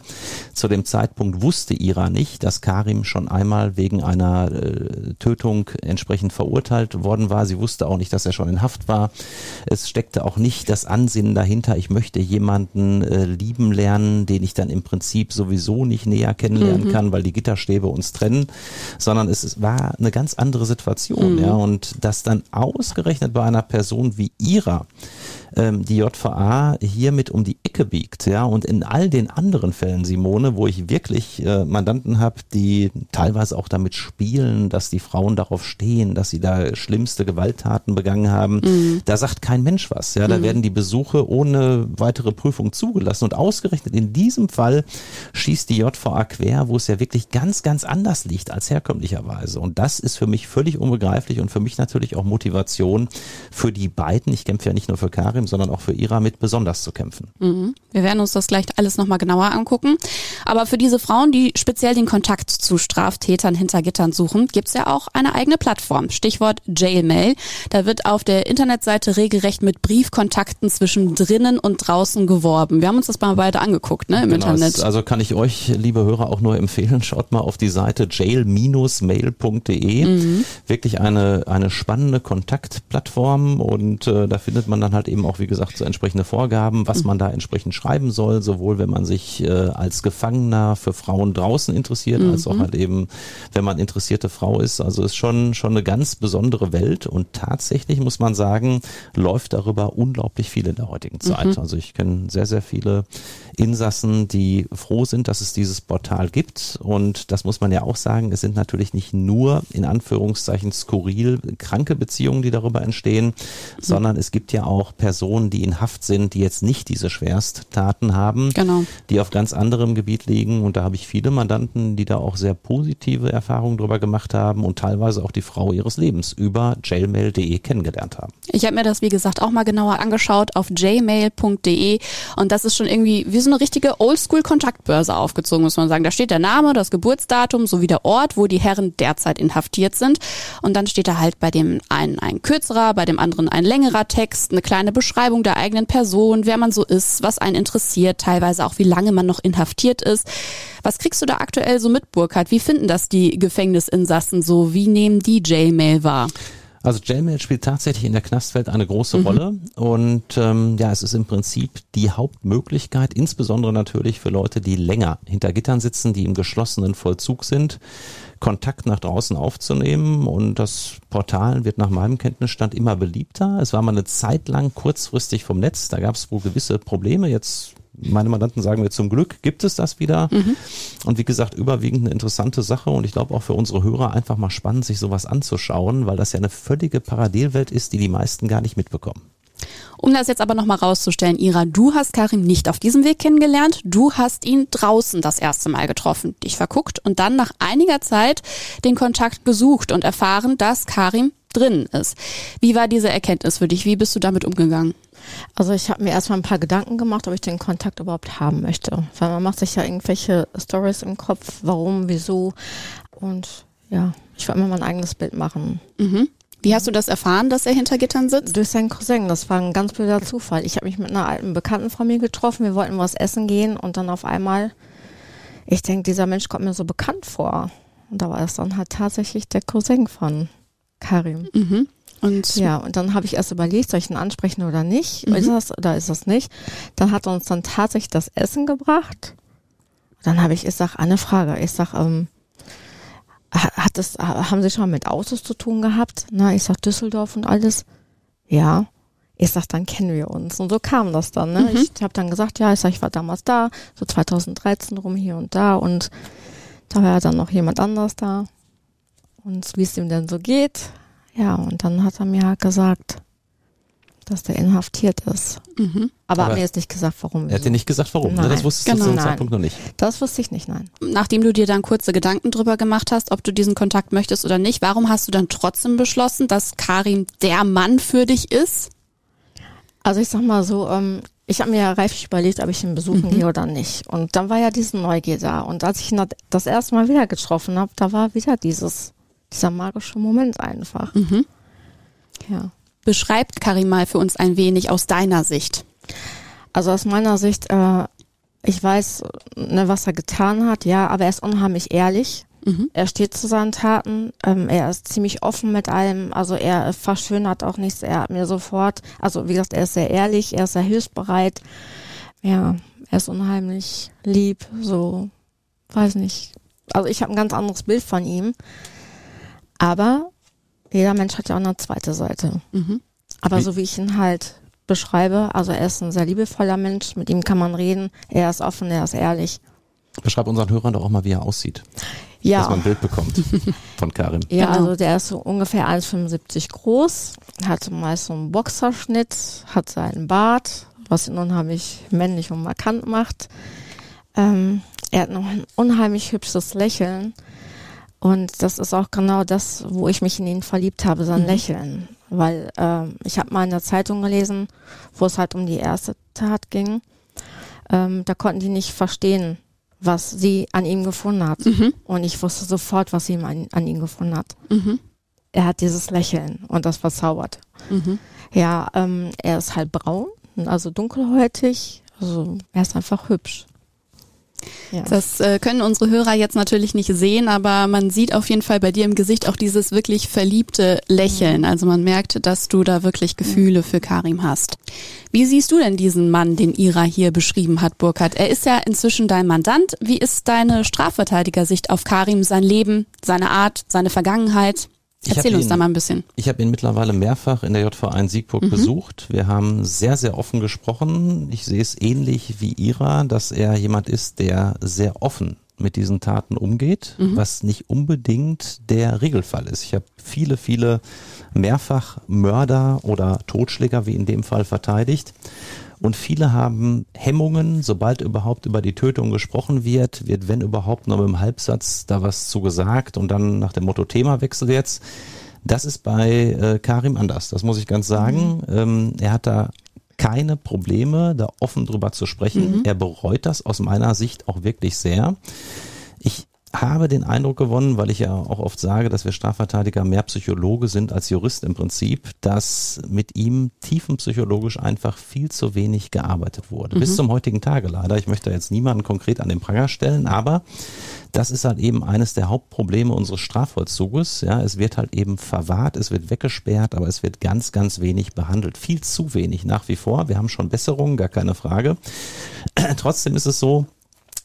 Zu dem Zeitpunkt wusste Ira nicht, dass Karim schon einmal wegen einer äh, Tötung entsprechend verurteilt worden war. Sie wusste auch nicht, dass er schon in Haft war. Es steckte auch nicht das Ansinnen dahinter, ich möchte jemanden äh, lieben lernen, den ich dann im Prinzip sowieso nicht näher kennenlernen mhm. kann, weil die Gitterstäbe uns trennen, sondern es war eine ganz andere Situation. Mhm. Ja, und das dann ausgerechnet bei einer Person wie ihrer, ähm, die JVA hiermit um die Ecke biegt. Ja, und in all den anderen Fällen, Simone, wo ich wirklich äh, Mandanten habe, die teilweise auch damit spielen, dass die Frauen darauf stehen, dass sie da schlimmste Gewalttaten begangen haben, mhm. da sagt kein Mensch was. Ja, da mhm. werden die Besuche ohne weitere Prüfung zugelassen. Und ausgerechnet in diesem Fall schießt die JVA quer, wo es ja wirklich ganz, ganz anders liegt als herkömmlicherweise. Und das ist für mich völlig unbegreiflich und für mich natürlich auch Motivation für die beiden. Ich kämpfe ja nicht nur für Karin, Karim, sondern auch für Ira mit besonders zu kämpfen. Mhm. Wir werden uns das gleich alles nochmal genauer angucken. Aber für diese Frauen, die speziell den Kontakt zu Straftätern hinter Gittern suchen, gibt's ja auch eine eigene Plattform. Stichwort Jailmail. Da wird auf der Internetseite regelrecht mit Briefkontakten zwischen drinnen und draußen geworben. Wir haben uns das mal beide angeguckt, ne, im genau, Internet. Also kann ich euch, liebe Hörer, auch nur empfehlen, schaut mal auf die Seite jail-mail.de. Mhm. Wirklich eine, eine spannende Kontaktplattform und äh, da findet man dann halt eben auch auch, wie gesagt, so entsprechende Vorgaben, was man da entsprechend schreiben soll, sowohl wenn man sich äh, als Gefangener für Frauen draußen interessiert, mhm. als auch mhm. halt eben, wenn man interessierte Frau ist. Also ist schon, schon eine ganz besondere Welt und tatsächlich muss man sagen, läuft darüber unglaublich viel in der heutigen Zeit. Mhm. Also ich kenne sehr, sehr viele Insassen, die froh sind, dass es dieses Portal gibt und das muss man ja auch sagen, es sind natürlich nicht nur in Anführungszeichen skurril kranke Beziehungen, die darüber entstehen, mhm. sondern es gibt ja auch Personen, Personen, die in Haft sind, die jetzt nicht diese Schwersttaten haben, genau. die auf ganz anderem Gebiet liegen. Und da habe ich viele Mandanten, die da auch sehr positive Erfahrungen drüber gemacht haben und teilweise auch die Frau ihres Lebens über jailmail.de kennengelernt haben. Ich habe mir das, wie gesagt, auch mal genauer angeschaut auf jmail.de und das ist schon irgendwie wie so eine richtige Oldschool-Kontaktbörse aufgezogen, muss man sagen. Da steht der Name, das Geburtsdatum sowie der Ort, wo die Herren derzeit inhaftiert sind. Und dann steht da halt bei dem einen ein kürzerer, bei dem anderen ein längerer Text, eine kleine Beschreibung Beschreibung der eigenen Person, wer man so ist, was einen interessiert, teilweise auch wie lange man noch inhaftiert ist. Was kriegst du da aktuell so mit, Burkhard? Wie finden das die Gefängnisinsassen so? Wie nehmen die Jailmail wahr? Also Jailmail spielt tatsächlich in der Knastwelt eine große mhm. Rolle und ähm, ja, es ist im Prinzip die Hauptmöglichkeit, insbesondere natürlich für Leute, die länger hinter Gittern sitzen, die im geschlossenen Vollzug sind, Kontakt nach draußen aufzunehmen und das Portal wird nach meinem Kenntnisstand immer beliebter. Es war mal eine Zeit lang kurzfristig vom Netz, da gab es wohl gewisse Probleme. Jetzt meine Mandanten sagen wir zum Glück gibt es das wieder. Mhm. Und wie gesagt, überwiegend eine interessante Sache und ich glaube auch für unsere Hörer einfach mal spannend, sich sowas anzuschauen, weil das ja eine völlige Parallelwelt ist, die die meisten gar nicht mitbekommen. Um das jetzt aber nochmal rauszustellen, Ira, du hast Karim nicht auf diesem Weg kennengelernt, du hast ihn draußen das erste Mal getroffen, dich verguckt und dann nach einiger Zeit den Kontakt gesucht und erfahren, dass Karim drin ist. Wie war diese Erkenntnis für dich? Wie bist du damit umgegangen? Also ich habe mir erstmal ein paar Gedanken gemacht, ob ich den Kontakt überhaupt haben möchte. Weil man macht sich ja irgendwelche Stories im Kopf, warum, wieso. Und ja, ich wollte mir mal ein eigenes Bild machen. Mhm. Wie hast du das erfahren, dass er hinter Gittern sitzt? Durch seinen Cousin. Das war ein ganz blöder Zufall. Ich habe mich mit einer alten Bekannten von mir getroffen. Wir wollten was essen gehen und dann auf einmal, ich denke, dieser Mensch kommt mir so bekannt vor. Und da war es dann halt tatsächlich der Cousin von Karim. Mhm. Und ja, und dann habe ich erst überlegt, soll ich ihn ansprechen oder nicht? Mhm. Ist das oder ist das nicht? Dann hat er uns dann tatsächlich das Essen gebracht. Dann habe ich, ich sag, eine Frage. Ich sag, ähm, hat das, haben Sie schon mit Autos zu tun gehabt? Na, ich sag Düsseldorf und alles. Ja. Ich sag, dann kennen wir uns. Und so kam das dann. Ne? Ich habe dann gesagt, ja, ich sag, ich war damals da, so 2013 rum hier und da und da war ja dann noch jemand anders da. Und wie es ihm denn so geht. Ja, und dann hat er mir halt gesagt, dass der inhaftiert ist. Mhm. Aber, Aber hat mir jetzt nicht gesagt, warum. Er hat dir nicht gesagt, warum. Ne? Das Nein. wusstest du Genau. zu dem. Zeitpunkt noch nicht. Das wusste ich nicht, nein. Nachdem du dir dann kurze Gedanken drüber gemacht hast, ob du diesen Kontakt möchtest oder nicht, warum hast du dann trotzdem beschlossen, dass Karim der Mann für dich ist? Also ich sag mal so, ähm, ich habe mir ja reiflich überlegt, ob ich ihn besuchen gehe oder nicht. Und dann war ja diese Neugier da. Und als ich ihn das erste Mal wieder getroffen habe, da war wieder dieses, dieser magische Moment einfach. Mhm. Ja. Beschreibt Karim mal für uns ein wenig aus deiner Sicht. Also aus meiner Sicht, äh, ich weiß, ne, was er getan hat, ja, aber er ist unheimlich ehrlich. Mhm. Er steht zu seinen Taten, ähm, er ist ziemlich offen mit allem, also er verschönert auch nichts, er hat mir sofort, also wie gesagt, er ist sehr ehrlich, er ist sehr hilfsbereit, ja, er ist unheimlich lieb, so, weiß nicht. Also ich habe ein ganz anderes Bild von ihm, aber jeder Mensch hat ja auch eine zweite Seite. Mhm. Aber Wie- so wie ich ihn halt beschreibe, also er ist ein sehr liebevoller Mensch, mit ihm kann man reden, er ist offen, er ist ehrlich. Beschreib unseren Hörern doch auch mal, wie er aussieht. Dass Ja, man ein Bild bekommt von Karim. ja Genau. also der ist so ungefähr 1,75 groß, hat meist so einen Boxerschnitt, hat seinen Bart, was ihn unheimlich männlich und markant macht. Ähm, er hat noch ein unheimlich hübsches Lächeln. Und das ist auch genau das, wo ich mich in ihn verliebt habe, sein Lächeln. Weil ähm, ich habe mal in der Zeitung gelesen, wo es halt um die erste Tat ging. Ähm, da konnten die nicht verstehen, was sie an ihm gefunden hat. Mhm. Und ich wusste sofort, was sie an, an ihm gefunden hat. Mhm. Er hat dieses Lächeln und das verzaubert. Mhm. Ja, ähm, er ist halt braun, also dunkelhäutig. Also er ist einfach hübsch. Ja. Das äh, können unsere Hörer jetzt natürlich nicht sehen, aber man sieht auf jeden Fall bei dir im Gesicht auch dieses wirklich verliebte Lächeln. Also man merkt, dass du da wirklich Gefühle für Karim hast. Wie siehst du denn diesen Mann, den Ira hier beschrieben hat, Burkhard? Er ist ja inzwischen dein Mandant. Wie ist deine Strafverteidigersicht auf Karim, sein Leben, seine Art, seine Vergangenheit? Ich Erzähl uns ihn- da mal ein bisschen. Ich habe ihn mittlerweile mehrfach in der JV1 Siegburg Mhm. besucht. Wir haben sehr, sehr offen gesprochen. Ich sehe es ähnlich wie Ira, dass er jemand ist, der sehr offen mit diesen Taten umgeht, Mhm. was nicht unbedingt der Regelfall ist. Ich habe viele, viele mehrfach Mörder oder Totschläger, wie in dem Fall, verteidigt. Und viele haben Hemmungen, sobald überhaupt über die Tötung gesprochen wird, wird, wenn überhaupt, nur mit einem Halbsatz da was zu gesagt und dann nach dem Motto Themawechsel jetzt. Das ist bei äh, Karim anders, das muss ich ganz sagen. Ähm, er hat da keine Probleme, da offen drüber zu sprechen. Er bereut das aus meiner Sicht auch wirklich sehr. Ich habe den Eindruck gewonnen, weil ich ja auch oft sage, dass wir Strafverteidiger mehr Psychologe sind als Jurist im Prinzip, dass mit ihm tiefenpsychologisch einfach viel zu wenig gearbeitet wurde. Bis zum heutigen Tage leider. Ich möchte jetzt niemanden konkret an den Pranger stellen, aber das ist halt eben eines der Hauptprobleme unseres Strafvollzuges. Ja, es wird halt eben verwahrt, es wird weggesperrt, aber es wird ganz, ganz wenig behandelt. Viel zu wenig nach wie vor. Wir haben schon Besserungen, gar keine Frage. Trotzdem ist es so,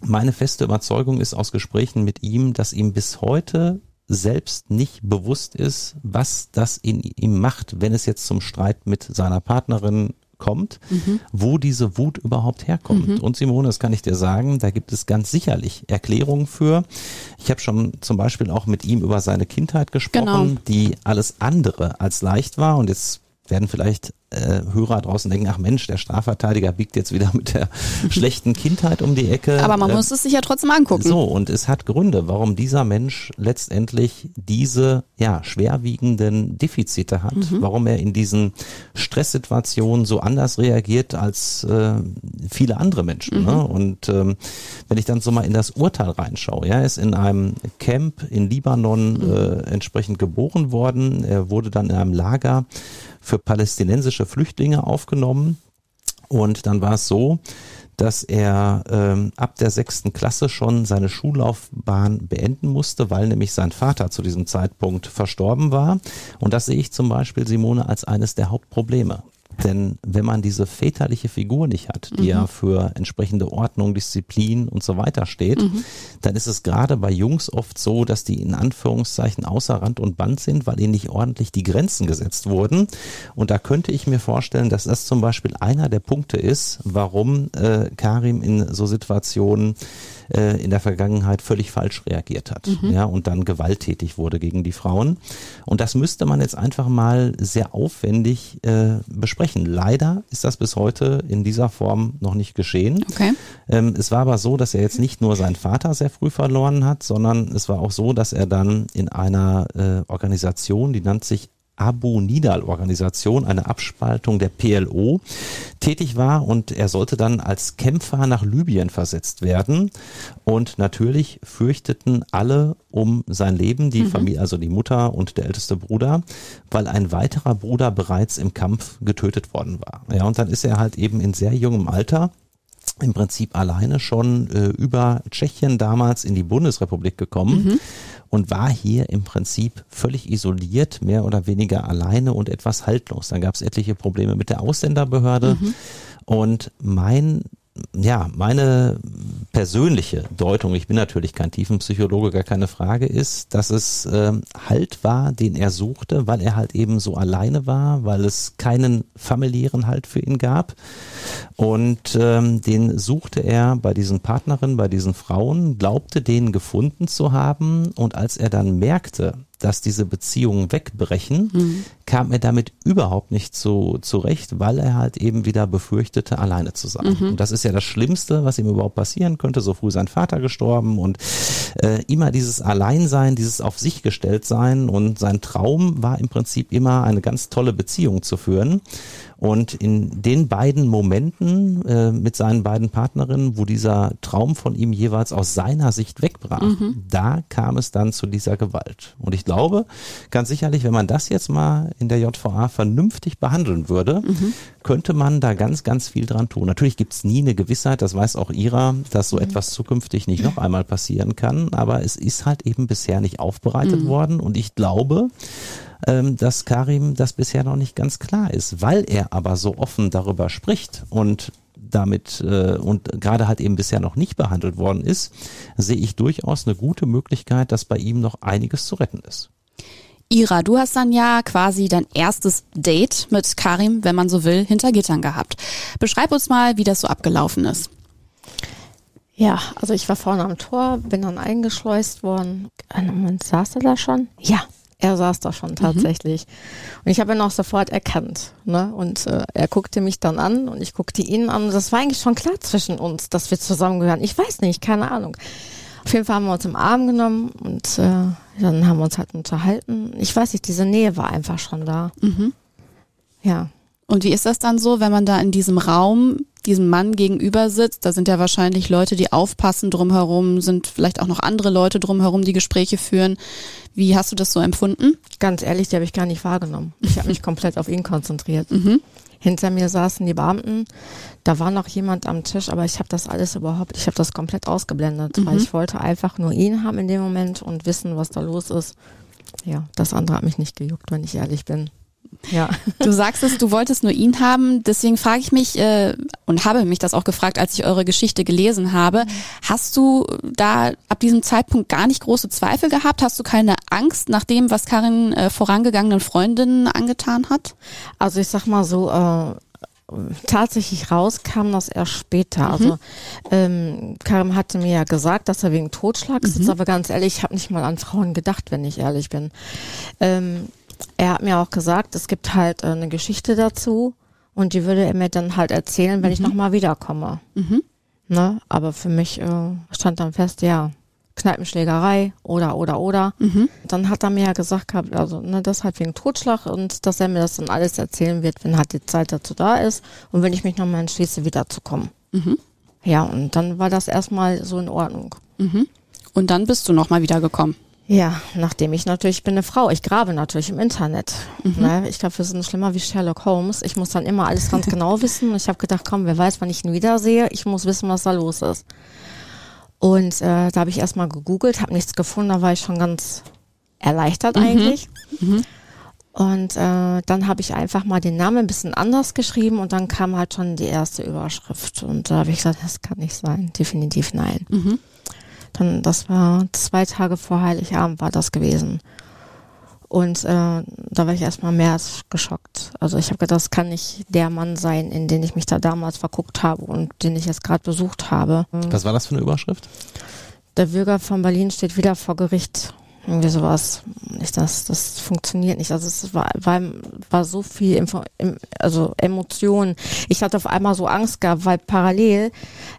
meine feste Überzeugung ist aus Gesprächen mit ihm, dass ihm bis heute selbst nicht bewusst ist, was das in ihm macht, wenn es jetzt zum Streit mit seiner Partnerin kommt, wo diese Wut überhaupt herkommt. Und Simone, das kann ich dir sagen, da gibt es ganz sicherlich Erklärungen für. Ich habe schon zum Beispiel auch mit ihm über seine Kindheit gesprochen, Genau. die alles andere als leicht war. Und jetzt werden vielleicht äh, Hörer draußen denken, ach Mensch, der Strafverteidiger biegt jetzt wieder mit der schlechten Kindheit um die Ecke. Aber man Äh, muss es sich ja trotzdem angucken. so, und es hat Gründe, warum dieser Mensch letztendlich diese ja, schwerwiegenden Defizite hat, warum er in diesen Stresssituationen so anders reagiert als äh, viele andere Menschen. Ne? Und ähm, wenn ich dann so mal in das Urteil reinschaue, ja, er ist in einem Camp in Libanon äh, entsprechend geboren worden, er wurde dann in einem Lager für palästinensische Flüchtlinge aufgenommen. Und dann war es so, dass er ähm, ab der sechsten Klasse schon seine Schullaufbahn beenden musste, weil nämlich sein Vater zu diesem Zeitpunkt verstorben war. Und das sehe ich zum Beispiel, Simone, als eines der Hauptprobleme. Denn wenn man diese väterliche Figur nicht hat, die mhm. ja für entsprechende Ordnung, Disziplin und so weiter steht, mhm. dann ist es gerade bei Jungs oft so, dass die in Anführungszeichen außer Rand und Band sind, weil ihnen nicht ordentlich die Grenzen gesetzt wurden. Und da könnte ich mir vorstellen, dass das zum Beispiel einer der Punkte ist, warum äh, Karim in so Situationen äh, in der Vergangenheit völlig falsch reagiert hat, mhm. ja, und dann gewalttätig wurde gegen die Frauen. Und das müsste man jetzt einfach mal sehr aufwendig äh, besprechen. Leider ist das bis heute in dieser Form noch nicht geschehen. Okay. Ähm, es war aber so, dass er jetzt nicht nur seinen Vater sehr früh verloren hat, sondern es war auch so, dass er dann in einer äh, Organisation, die nannt sich Abu Nidal Organisation, eine Abspaltung der PLO, tätig war und er sollte dann als Kämpfer nach Libyen versetzt werden. Und natürlich fürchteten alle um sein Leben, die mhm. Familie, also die Mutter und der älteste Bruder, weil ein weiterer Bruder bereits im Kampf getötet worden war. Ja, und dann ist er halt eben in sehr jungem Alter im Prinzip alleine schon äh, über Tschechien damals in die Bundesrepublik gekommen. Mhm und war hier im Prinzip völlig isoliert, mehr oder weniger alleine und etwas haltlos. Dann gab es etliche Probleme mit der Ausländerbehörde. Mhm. Und mein ja, meine persönliche Deutung, ich bin natürlich kein Tiefenpsychologe, gar keine Frage, ist, dass es ähm, Halt war, den er suchte, weil er halt eben so alleine war, weil es keinen familiären Halt für ihn gab. Und ähm, den suchte er bei diesen Partnerinnen, bei diesen Frauen, glaubte den gefunden zu haben. Und als er dann merkte, dass diese Beziehungen wegbrechen, mhm. kam er damit überhaupt nicht so zurecht, weil er halt eben wieder befürchtete, alleine zu sein. Mhm. Und das ist ja das Schlimmste, was ihm überhaupt passieren könnte. So früh sein Vater gestorben und äh, immer dieses Alleinsein, dieses auf sich gestellt sein. Und sein Traum war im Prinzip immer eine ganz tolle Beziehung zu führen. Und in den beiden Momenten äh, mit seinen beiden Partnerinnen, wo dieser Traum von ihm jeweils aus seiner Sicht wegbrach, mhm. da kam es dann zu dieser Gewalt. Und ich glaube, ganz sicherlich, wenn man das jetzt mal in der JVA vernünftig behandeln würde, mhm. könnte man da ganz, ganz viel dran tun. Natürlich gibt es nie eine Gewissheit, das weiß auch Ira, dass so mhm. etwas zukünftig nicht noch einmal passieren kann, aber es ist halt eben bisher nicht aufbereitet mhm. worden und ich glaube, dass Karim das bisher noch nicht ganz klar ist, weil er aber so offen darüber spricht und damit äh, und gerade halt eben bisher noch nicht behandelt worden ist, sehe ich durchaus eine gute Möglichkeit, dass bei ihm noch einiges zu retten ist. Ira, du hast dann ja quasi dein erstes Date mit Karim, wenn man so will, hinter Gittern gehabt. Beschreib uns mal, wie das so abgelaufen ist. Ja, also ich war vorne am Tor, bin dann eingeschleust worden. Einen Moment, saß er da schon? Ja, er saß da schon mhm. tatsächlich. Mhm. Und ich habe ihn auch sofort erkannt. Ne? Und äh, er guckte mich dann an und ich guckte ihn an. Das war eigentlich schon klar zwischen uns, dass wir zusammengehören. Ich weiß nicht, keine Ahnung. Auf jeden Fall haben wir uns im Arm genommen und äh, dann haben wir uns halt unterhalten. Ich weiß nicht, diese Nähe war einfach schon da. Mhm. Ja. Und wie ist das dann so, wenn man da in diesem Raum diesem Mann gegenüber sitzt? Da sind ja wahrscheinlich Leute, die aufpassen drumherum, sind vielleicht auch noch andere Leute drumherum, die Gespräche führen. Wie hast du das so empfunden? Ganz ehrlich, die habe ich gar nicht wahrgenommen. Ich habe mich komplett auf ihn konzentriert. Mhm. Hinter mir saßen die Beamten. Da war noch jemand am Tisch, aber ich habe das alles überhaupt, ich habe das komplett ausgeblendet, mhm. weil ich wollte einfach nur ihn haben in dem Moment und wissen, was da los ist. Ja, das andere hat mich nicht gejuckt, wenn ich ehrlich bin. Ja. Du sagst es, du wolltest nur ihn haben. Deswegen frage ich mich äh, und habe mich das auch gefragt, als ich eure Geschichte gelesen habe. Hast du da ab diesem Zeitpunkt gar nicht große Zweifel gehabt? Hast du keine Angst nach dem, was Karin äh, vorangegangenen Freundinnen angetan hat? Also ich sag mal so, äh, tatsächlich raus kam das erst später. Mhm. Also ähm, Karim hatte mir ja gesagt, dass er wegen Totschlags mhm. sitzt, aber ganz ehrlich, ich habe nicht mal an Frauen gedacht, wenn ich ehrlich bin. Ähm, er hat mir auch gesagt, es gibt halt äh, eine Geschichte dazu und die würde er mir dann halt erzählen, wenn mhm. ich nochmal wiederkomme. Mhm. Ne? Aber für mich äh, stand dann fest, ja, Kneipenschlägerei oder oder oder. Mhm. Dann hat er mir ja gesagt gehabt, also ne, das halt wegen Totschlag und dass er mir das dann alles erzählen wird, wenn halt die Zeit dazu da ist und wenn ich mich nochmal entschließe, wiederzukommen. Mhm. Ja, und dann war das erstmal so in Ordnung. Mhm. Und dann bist du nochmal wiedergekommen. Ja, nachdem ich natürlich, ich bin eine Frau, ich grabe natürlich im Internet. Mhm. Ne? Ich glaube, wir sind schlimmer wie Sherlock Holmes. Ich muss dann immer alles ganz genau wissen. Ich habe gedacht, komm, wer weiß, wann ich ihn wiedersehe. Ich muss wissen, was da los ist. Und äh, da habe ich erstmal gegoogelt, habe nichts gefunden, da war ich schon ganz erleichtert mhm. eigentlich. Mhm. Und äh, dann habe ich einfach mal den Namen ein bisschen anders geschrieben und dann kam halt schon die erste Überschrift. Und da habe ich gesagt, das kann nicht sein, definitiv nein. Mhm. Dann, das war zwei Tage vor Heiligabend war das gewesen. Und äh, da war ich erstmal mehr als geschockt. Also ich habe gedacht, das kann nicht der Mann sein, in den ich mich da damals verguckt habe und den ich jetzt gerade besucht habe. Was war das für eine Überschrift? Der Bürger von Berlin steht wieder vor Gericht. Irgendwie sowas. Nicht, das, das funktioniert nicht. Also es war, war, war so viel Info, also Emotionen. Ich hatte auf einmal so Angst gehabt, weil parallel,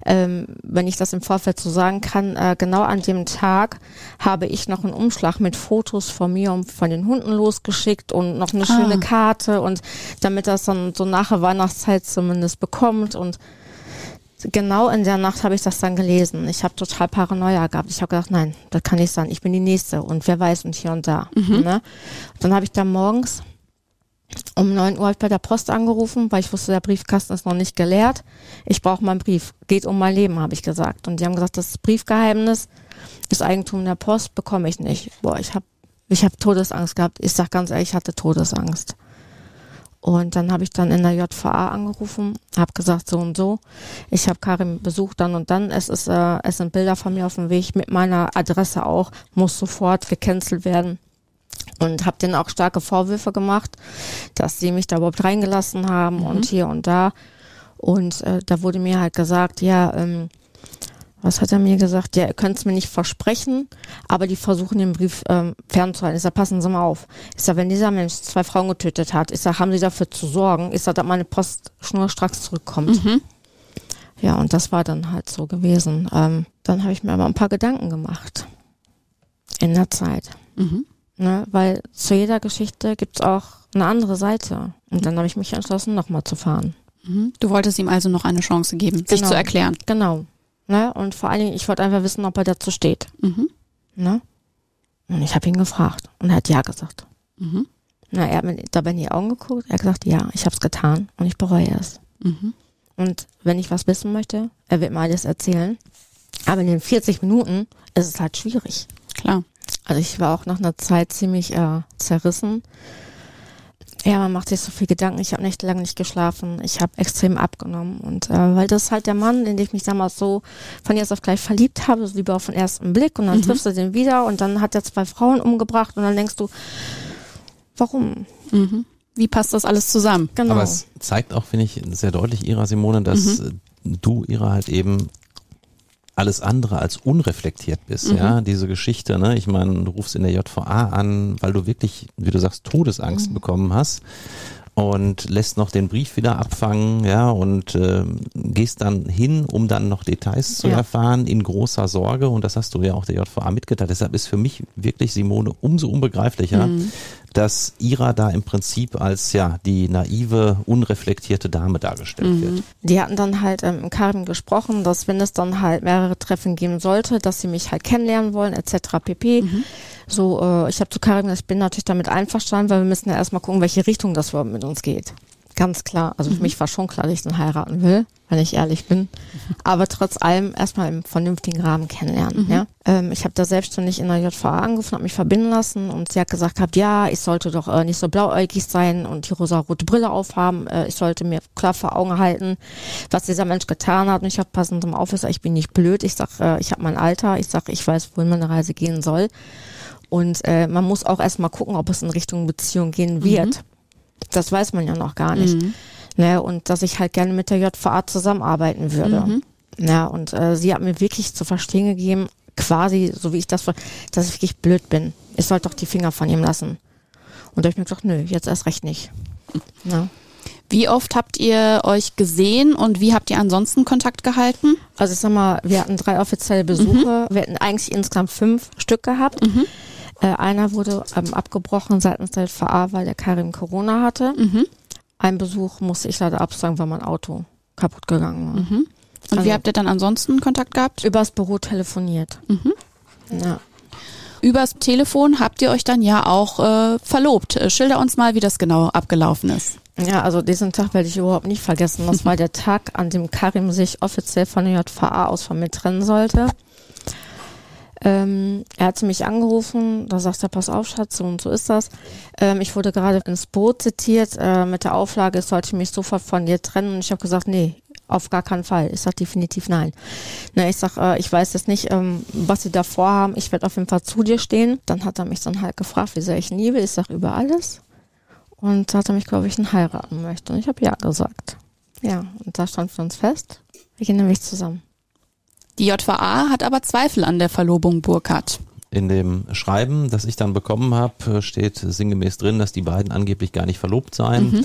ähm, wenn ich das im Vorfeld so sagen kann, äh, genau an dem Tag habe ich noch einen Umschlag mit Fotos von mir und von den Hunden losgeschickt und noch eine Ah. schöne Karte und damit das dann so nach der Weihnachtszeit zumindest bekommt und genau in der Nacht habe ich das dann gelesen. Ich habe total Paranoia gehabt. Ich habe gedacht, nein, das kann nicht sein. Ich bin die Nächste und wer weiß und hier und da. Ne? Dann habe ich dann morgens um 9 Uhr bei der Post angerufen, weil ich wusste, der Briefkasten ist noch nicht geleert. Ich brauche meinen Brief. Geht um mein Leben, habe ich gesagt. Und die haben gesagt, das Briefgeheimnis ist Eigentum der Post, bekomme ich nicht. Boah, ich habe ich hab Todesangst gehabt. Ich sag ganz ehrlich, ich hatte Todesangst. Und dann habe ich dann in der JVA angerufen, habe gesagt so und so. Ich habe Karim besucht dann und dann. Es ist, äh, es sind Bilder von mir auf dem Weg mit meiner Adresse auch. Muss sofort gecancelt werden. Und habe denen auch starke Vorwürfe gemacht, dass sie mich da überhaupt reingelassen haben und hier und da. Und äh, da wurde mir halt gesagt, ja, ähm, was hat er mir gesagt? Ja, ihr könnt es mir nicht versprechen, aber die versuchen den Brief ähm, fernzuhalten. Ich sag, passen Sie mal auf. Ich sag, wenn dieser Mensch zwei Frauen getötet hat, ich sag, haben Sie dafür zu sorgen? Ich sag, dass meine Post schnurstracks zurückkommt. Ja, und das war dann halt so gewesen. Ähm, dann habe ich mir aber ein paar Gedanken gemacht. In der Zeit. Mhm. Ne? Weil zu jeder Geschichte gibt's auch eine andere Seite. Und dann habe ich mich entschlossen, nochmal zu fahren. Mhm. Du wolltest ihm also noch eine Chance geben, sich Genau. zu erklären. Genau. Ne? Und vor allen Dingen, ich wollte einfach wissen, ob er dazu steht. Mhm. Ne? Und ich habe ihn gefragt und er hat ja gesagt. Mhm. Na, er hat mir dabei in die Augen geguckt, er hat gesagt, ja, ich habe es getan und ich bereue es. Mhm. Und wenn ich was wissen möchte, er wird mir alles erzählen. Aber in den 40 Minuten ist es halt schwierig. Klar. Also ich war auch nach einer Zeit ziemlich äh, zerrissen. Ja, man macht sich so viel Gedanken. Ich habe nächtelang nicht geschlafen. Ich habe extrem abgenommen. Und äh, weil das ist halt der Mann, in den ich mich damals so von jetzt auf gleich verliebt habe, so lieber auf den ersten Blick. Und dann triffst du den wieder und dann hat er zwei Frauen umgebracht und dann denkst du, warum? Mhm. Wie passt das alles zusammen? Genau. Aber es zeigt auch, finde ich, sehr deutlich, Ira Simone, dass äh, du, Ira, halt eben alles andere als unreflektiert bist, ja, diese Geschichte, ne? Ich meine, du rufst in der JVA an, weil du wirklich, wie du sagst, Todesangst bekommen hast und lässt noch den Brief wieder abfangen, ja, und ähm, gehst dann hin, um dann noch Details zu Ja. erfahren, in großer Sorge, und das hast du ja auch der JVA mitgeteilt. Deshalb ist für mich wirklich, Simone, umso unbegreiflicher, dass Ira da im Prinzip als ja die naive, unreflektierte Dame dargestellt wird. Die hatten dann halt ähm, im Karim gesprochen, dass wenn es dann halt mehrere Treffen geben sollte, dass sie mich halt kennenlernen wollen, etc. pp. So, äh, ich habe zu Karim gesagt, ich bin natürlich damit einverstanden, weil wir müssen ja erstmal gucken, welche Richtung das überhaupt mit uns geht. Ganz klar. Also für mich war schon klar, dass ich den heiraten will, wenn ich ehrlich bin. Aber trotz allem erstmal im vernünftigen Rahmen kennenlernen. Ja? Ähm, ich habe da selbstständig in der JVA angerufen, habe mich verbinden lassen und sie hat gesagt gehabt, ja, ich sollte doch äh, nicht so blauäugig sein und die rosa-rote Brille aufhaben. Äh, ich sollte mir klar vor Augen halten, was dieser Mensch getan hat. Und ich habe passend zum auf, ich bin nicht blöd. Ich sag, äh, ich habe mein Alter. Ich sag, ich weiß, wohin meine Reise gehen soll. Und äh, man muss auch erstmal gucken, ob es in Richtung Beziehung gehen wird. Das weiß man ja noch gar nicht. Ne, und dass ich halt gerne mit der JVA zusammenarbeiten würde. Ja, und äh, sie hat mir wirklich zu verstehen gegeben, quasi, so wie ich das, dass ich wirklich blöd bin. Ich sollte doch die Finger von ihm lassen. Und da hab ich mir gedacht, nö, jetzt erst recht nicht. Ja. Wie oft habt ihr euch gesehen und wie habt ihr ansonsten Kontakt gehalten? Also ich sag mal, wir hatten drei offizielle Besuche. Wir hatten eigentlich insgesamt fünf Stück gehabt. Äh, einer wurde ähm, abgebrochen seitens der VA, weil der Karim Corona hatte. Ein Besuch musste ich leider absagen, weil mein Auto kaputt gegangen war. Und Also- wie habt ihr dann ansonsten Kontakt gehabt? Übers Büro telefoniert. Ja. Übers Telefon habt ihr euch dann ja auch äh, verlobt. Äh, Schilder uns mal, wie das genau abgelaufen ist. Ja, also diesen Tag werde ich überhaupt nicht vergessen. Das war der Tag, an dem Karim sich offiziell von der JVA aus von mir trennen sollte. Ähm, er hatte mich angerufen, da sagt er, pass auf, Schatz, so und so ist das. Ähm, ich wurde gerade ins Boot zitiert äh, mit der Auflage, es sollte mich sofort von dir trennen. Und ich habe gesagt, nee, auf gar keinen Fall. Ich sag definitiv nein. Na, ich sag, äh, ich weiß jetzt nicht, ähm, was sie da vorhaben. Ich werde auf jeden Fall zu dir stehen. Dann hat er mich dann halt gefragt, wie sehr ich ihn liebe. Ich sag über alles. Und da hat er mich, glaube ich, heiraten möchte. Und ich habe ja gesagt. Ja, und da stand für uns fest, wir gehen nämlich zusammen. Die JVA hat aber Zweifel an der Verlobung Burkhardt. In dem Schreiben, das ich dann bekommen habe, steht sinngemäß drin, dass die beiden angeblich gar nicht verlobt seien. Mhm.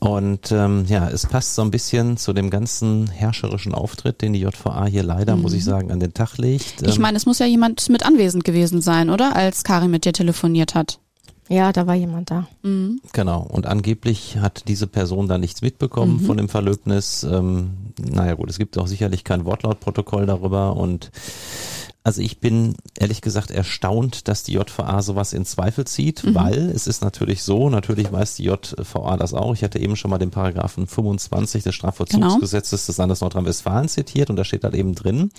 Und ähm, ja, es passt so ein bisschen zu dem ganzen herrscherischen Auftritt, den die JVA hier leider, muss ich sagen, an den Tag legt. Ich Ähm, meine, es muss ja jemand mit anwesend gewesen sein, oder? Als Karin mit dir telefoniert hat. Ja, da war jemand da. Mhm. Genau, und angeblich hat diese Person da nichts mitbekommen von dem Verlöbnis. Ähm, naja gut, es gibt auch sicherlich kein Wortlautprotokoll darüber und also ich bin ehrlich gesagt erstaunt, dass die JVA sowas in Zweifel zieht, weil es ist natürlich so, natürlich weiß die JVA das auch. Ich hatte eben schon mal den Paragraphen 25 des Strafvollzugsgesetzes des Landes Nordrhein-Westfalen zitiert und da steht halt eben drin,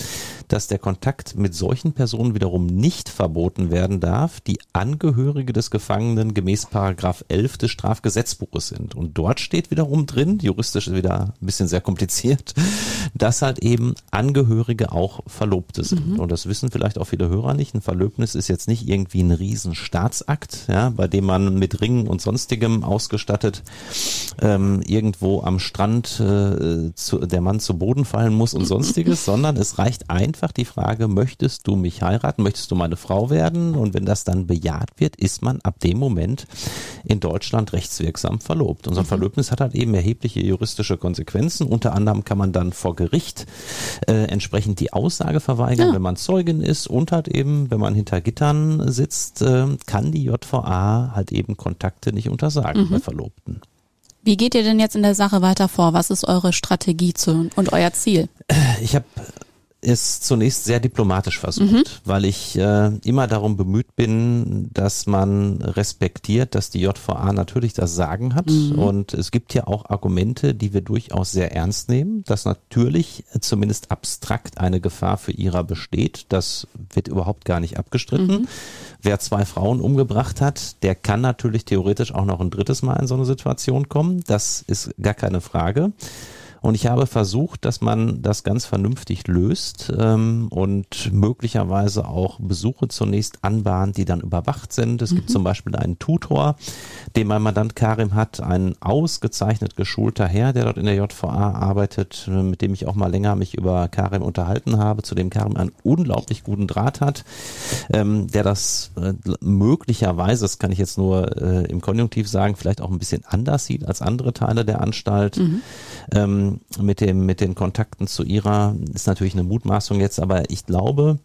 dass der Kontakt mit solchen Personen wiederum nicht verboten werden darf, die Angehörige des Gefangenen gemäß Paragraph 11 des Strafgesetzbuches sind. Und dort steht wiederum drin, juristisch ist wieder ein bisschen sehr kompliziert, dass halt eben Angehörige auch Verlobte sind. Und das wissen vielleicht auch viele Hörer nicht. Ein Verlöbnis ist jetzt nicht irgendwie ein riesen Staatsakt, ja, bei dem man mit Ringen und sonstigem ausgestattet ähm, irgendwo am Strand äh, zu, der Mann zu Boden fallen muss und sonstiges, sondern es reicht einfach die Frage, möchtest du mich heiraten, möchtest du meine Frau werden? Und wenn das dann bejaht wird, ist man ab dem Moment in Deutschland rechtswirksam verlobt. Unser Verlöbnis hat halt eben erhebliche juristische Konsequenzen. Unter anderem kann man dann vor Gericht äh, entsprechend die Aussage verweigern, Ja. wenn man Zeugin ist und halt eben, wenn man hinter Gittern sitzt, äh, kann die JVA halt eben Kontakte nicht untersagen bei Verlobten. Wie geht ihr denn jetzt in der Sache weiter vor? Was ist eure Strategie zu, und euer Ziel? Ich habe es zunächst sehr diplomatisch versucht, weil ich äh, immer darum bemüht bin, dass man respektiert, dass die JVA natürlich das Sagen hat. Und es gibt ja auch Argumente, die wir durchaus sehr ernst nehmen, dass natürlich zumindest abstrakt eine Gefahr für ihrer besteht. Das wird überhaupt gar nicht abgestritten. Wer zwei Frauen umgebracht hat, der kann natürlich theoretisch auch noch ein drittes Mal in so eine Situation kommen. Das ist gar keine Frage. Und ich habe versucht, dass man das ganz vernünftig löst ähm, und möglicherweise auch Besuche zunächst anbahnt, die dann überwacht sind. Es gibt zum Beispiel einen Tutor, den mein Mandant Karim hat, ein ausgezeichnet geschulter Herr, der dort in der JVA arbeitet, äh, mit dem ich auch mal länger mich über Karim unterhalten habe, zu dem Karim einen unglaublich guten Draht hat, ähm, der das äh, möglicherweise, das kann ich jetzt nur äh, im Konjunktiv sagen, vielleicht auch ein bisschen anders sieht als andere Teile der Anstalt. Ähm, mit dem mit den Kontakten zu ihrer ist natürlich eine Mutmaßung jetzt, aber ich glaube,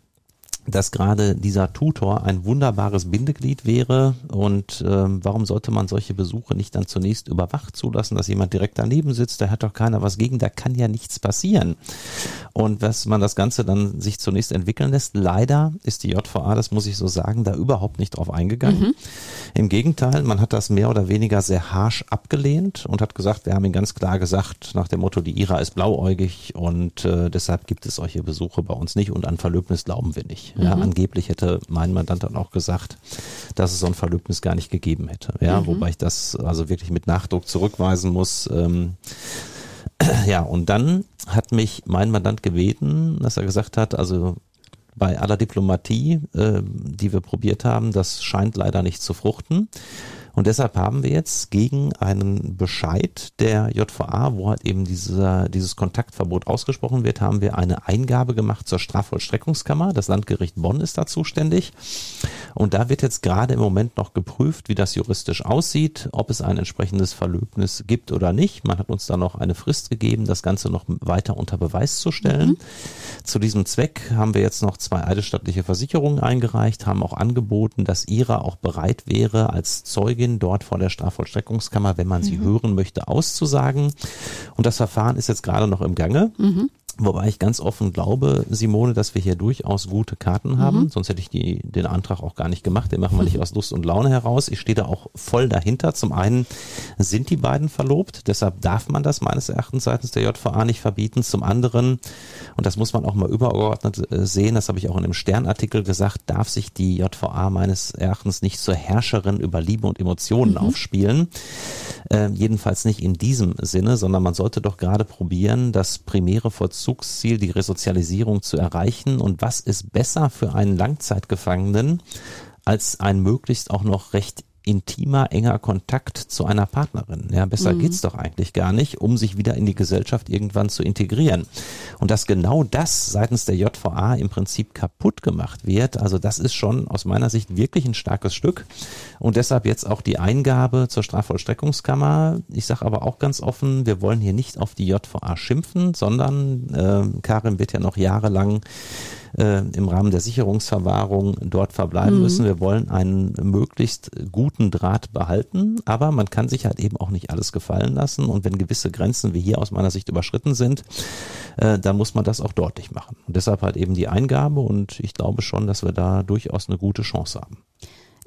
dass gerade dieser Tutor ein wunderbares Bindeglied wäre und ähm, warum sollte man solche Besuche nicht dann zunächst überwacht zulassen, dass jemand direkt daneben sitzt, da hat doch keiner was gegen, da kann ja nichts passieren. Und was man das Ganze dann sich zunächst entwickeln lässt, leider ist die JVA, das muss ich so sagen, da überhaupt nicht drauf eingegangen. Im Gegenteil, man hat das mehr oder weniger sehr harsch abgelehnt und hat gesagt, wir haben ihn ganz klar gesagt, nach dem Motto, die Ira ist blauäugig und äh, deshalb gibt es solche Besuche bei uns nicht und an Verlöbnis glauben wir nicht. Ja, angeblich hätte mein Mandant dann auch gesagt, dass es so ein Verlöbnis gar nicht gegeben hätte. Ja, wobei ich das also wirklich mit Nachdruck zurückweisen muss. Ähm, ja, und dann hat mich mein Mandant gebeten, dass er gesagt hat, also bei aller Diplomatie, äh, die wir probiert haben, das scheint leider nicht zu fruchten. Und deshalb haben wir jetzt gegen einen Bescheid der JVA, wo halt eben dieser, dieses Kontaktverbot ausgesprochen wird, haben wir eine Eingabe gemacht zur Strafvollstreckungskammer. Das Landgericht Bonn ist da zuständig. Und da wird jetzt gerade im Moment noch geprüft, wie das juristisch aussieht, ob es ein entsprechendes Verlöbnis gibt oder nicht. Man hat uns da noch eine Frist gegeben, das Ganze noch weiter unter Beweis zu stellen. Zu diesem Zweck haben wir jetzt noch zwei eidesstattliche Versicherungen eingereicht, haben auch angeboten, dass Ira auch bereit wäre, als Zeugin dort vor der Strafvollstreckungskammer, wenn man sie hören möchte, auszusagen. Und das Verfahren ist jetzt gerade noch im Gange. Wobei ich ganz offen glaube, Simone, dass wir hier durchaus gute Karten haben. Mhm. Sonst hätte ich die, den Antrag auch gar nicht gemacht. Den machen wir nicht aus Lust und Laune heraus. Ich stehe da auch voll dahinter. Zum einen sind die beiden verlobt. Deshalb darf man das meines Erachtens seitens der JVA nicht verbieten. Zum anderen, und das muss man auch mal übergeordnet äh, sehen, das habe ich auch in einem Sternartikel gesagt, darf sich die JVA meines Erachtens nicht zur Herrscherin über Liebe und Emotionen mhm. aufspielen. Äh, jedenfalls nicht in diesem Sinne, sondern man sollte doch gerade probieren, das primäre Vollzug Vollzugsziel, die Resozialisierung zu erreichen. Und was ist besser für einen Langzeitgefangenen, als ein möglichst auch noch recht intimer, enger Kontakt zu einer Partnerin. Ja, besser mhm. geht's doch eigentlich gar nicht, um sich wieder in die Gesellschaft irgendwann zu integrieren. Und dass genau das seitens der JVA im Prinzip kaputt gemacht wird, also das ist schon aus meiner Sicht wirklich ein starkes Stück. Und deshalb jetzt auch die Eingabe zur Strafvollstreckungskammer. Ich sage aber auch ganz offen, wir wollen hier nicht auf die JVA schimpfen, sondern äh, Karin wird ja noch jahrelang äh, im Rahmen der Sicherungsverwahrung dort verbleiben mhm. müssen. Wir wollen einen möglichst guten Draht behalten, aber man kann sich halt eben auch nicht alles gefallen lassen. Und wenn gewisse Grenzen wie hier aus meiner Sicht überschritten sind, äh, dann muss man das auch deutlich machen. Und deshalb halt eben die Eingabe und ich glaube schon, dass wir da durchaus eine gute Chance haben.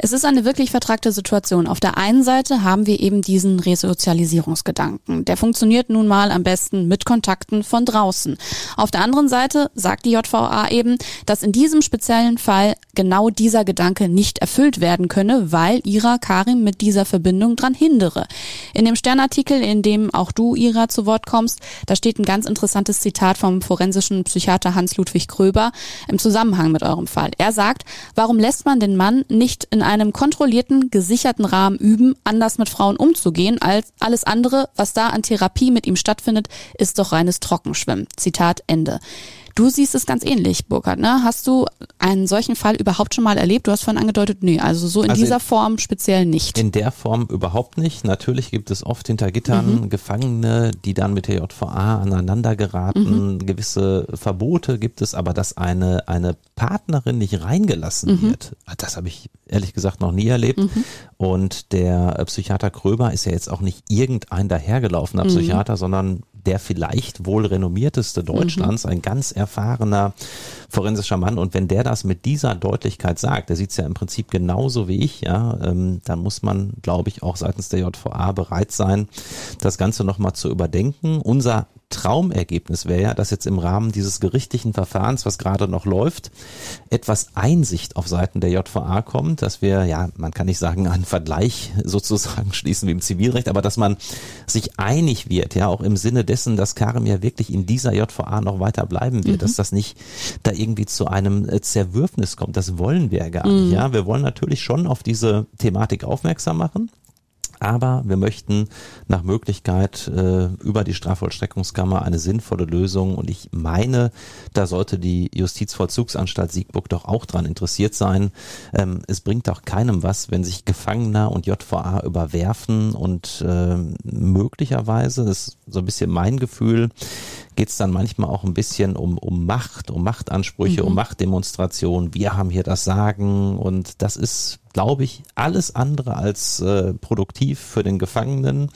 Es ist eine wirklich vertragte Situation. Auf der einen Seite haben wir eben diesen Resozialisierungsgedanken. Der funktioniert nun mal am besten mit Kontakten von draußen. Auf der anderen Seite sagt die JVA eben, dass in diesem speziellen Fall genau dieser Gedanke nicht erfüllt werden könne, weil Ira Karim mit dieser Verbindung dran hindere. In dem Sternartikel, in dem auch du, Ira, zu Wort kommst, da steht ein ganz interessantes Zitat vom forensischen Psychiater Hans-Ludwig Kröber im Zusammenhang mit eurem Fall. Er sagt, warum lässt man den Mann nicht in einem kontrollierten, gesicherten Rahmen üben, anders mit Frauen umzugehen, als alles andere, was da an Therapie mit ihm stattfindet, ist doch reines Trockenschwimmen. Zitat Ende. Du siehst es ganz ähnlich, Burkhard. Ne? Hast du einen solchen Fall überhaupt schon mal erlebt? Du hast vorhin angedeutet, nee, also so in also dieser in, Form speziell nicht. In der Form überhaupt nicht. Natürlich gibt es oft hinter Gittern mhm. Gefangene, die dann mit der JVA aneinander geraten. Mhm. Gewisse Verbote gibt es, aber dass eine, eine Partnerin nicht reingelassen mhm. wird, das habe ich ehrlich gesagt noch nie erlebt. Mhm. Und der Psychiater Kröber ist ja jetzt auch nicht irgendein dahergelaufener mhm. Psychiater, sondern der vielleicht wohl renommierteste Deutschlands, mhm. ein ganz erfahrener forensischer Mann. Und wenn der das mit dieser Deutlichkeit sagt, der sieht es ja im Prinzip genauso wie ich, ja, ähm, dann muss man, glaube ich, auch seitens der JVA bereit sein, das Ganze nochmal zu überdenken. Unser Traumergebnis wäre ja, dass jetzt im Rahmen dieses gerichtlichen Verfahrens, was gerade noch läuft, etwas Einsicht auf Seiten der JVA kommt, dass wir, ja, man kann nicht sagen, einen Vergleich sozusagen schließen wie im Zivilrecht, aber dass man sich einig wird, ja, auch im Sinne dessen, dass Karim ja wirklich in dieser JVA noch weiter bleiben wird, mhm. dass das nicht da irgendwie zu einem äh, Zerwürfnis kommt. Das wollen wir ja gar nicht, mhm. ja. Wir wollen natürlich schon auf diese Thematik aufmerksam machen aber wir möchten nach Möglichkeit äh, über die Strafvollstreckungskammer eine sinnvolle Lösung und ich meine, da sollte die Justizvollzugsanstalt Siegburg doch auch dran interessiert sein. Ähm, es bringt auch keinem was, wenn sich Gefangener und JVA überwerfen und äh, möglicherweise, das ist so ein bisschen mein Gefühl, geht es dann manchmal auch ein bisschen um, um Macht, um Machtansprüche, mhm. um Machtdemonstrationen. Wir haben hier das Sagen und das ist glaube ich, alles andere als äh, produktiv für den Gefangenen,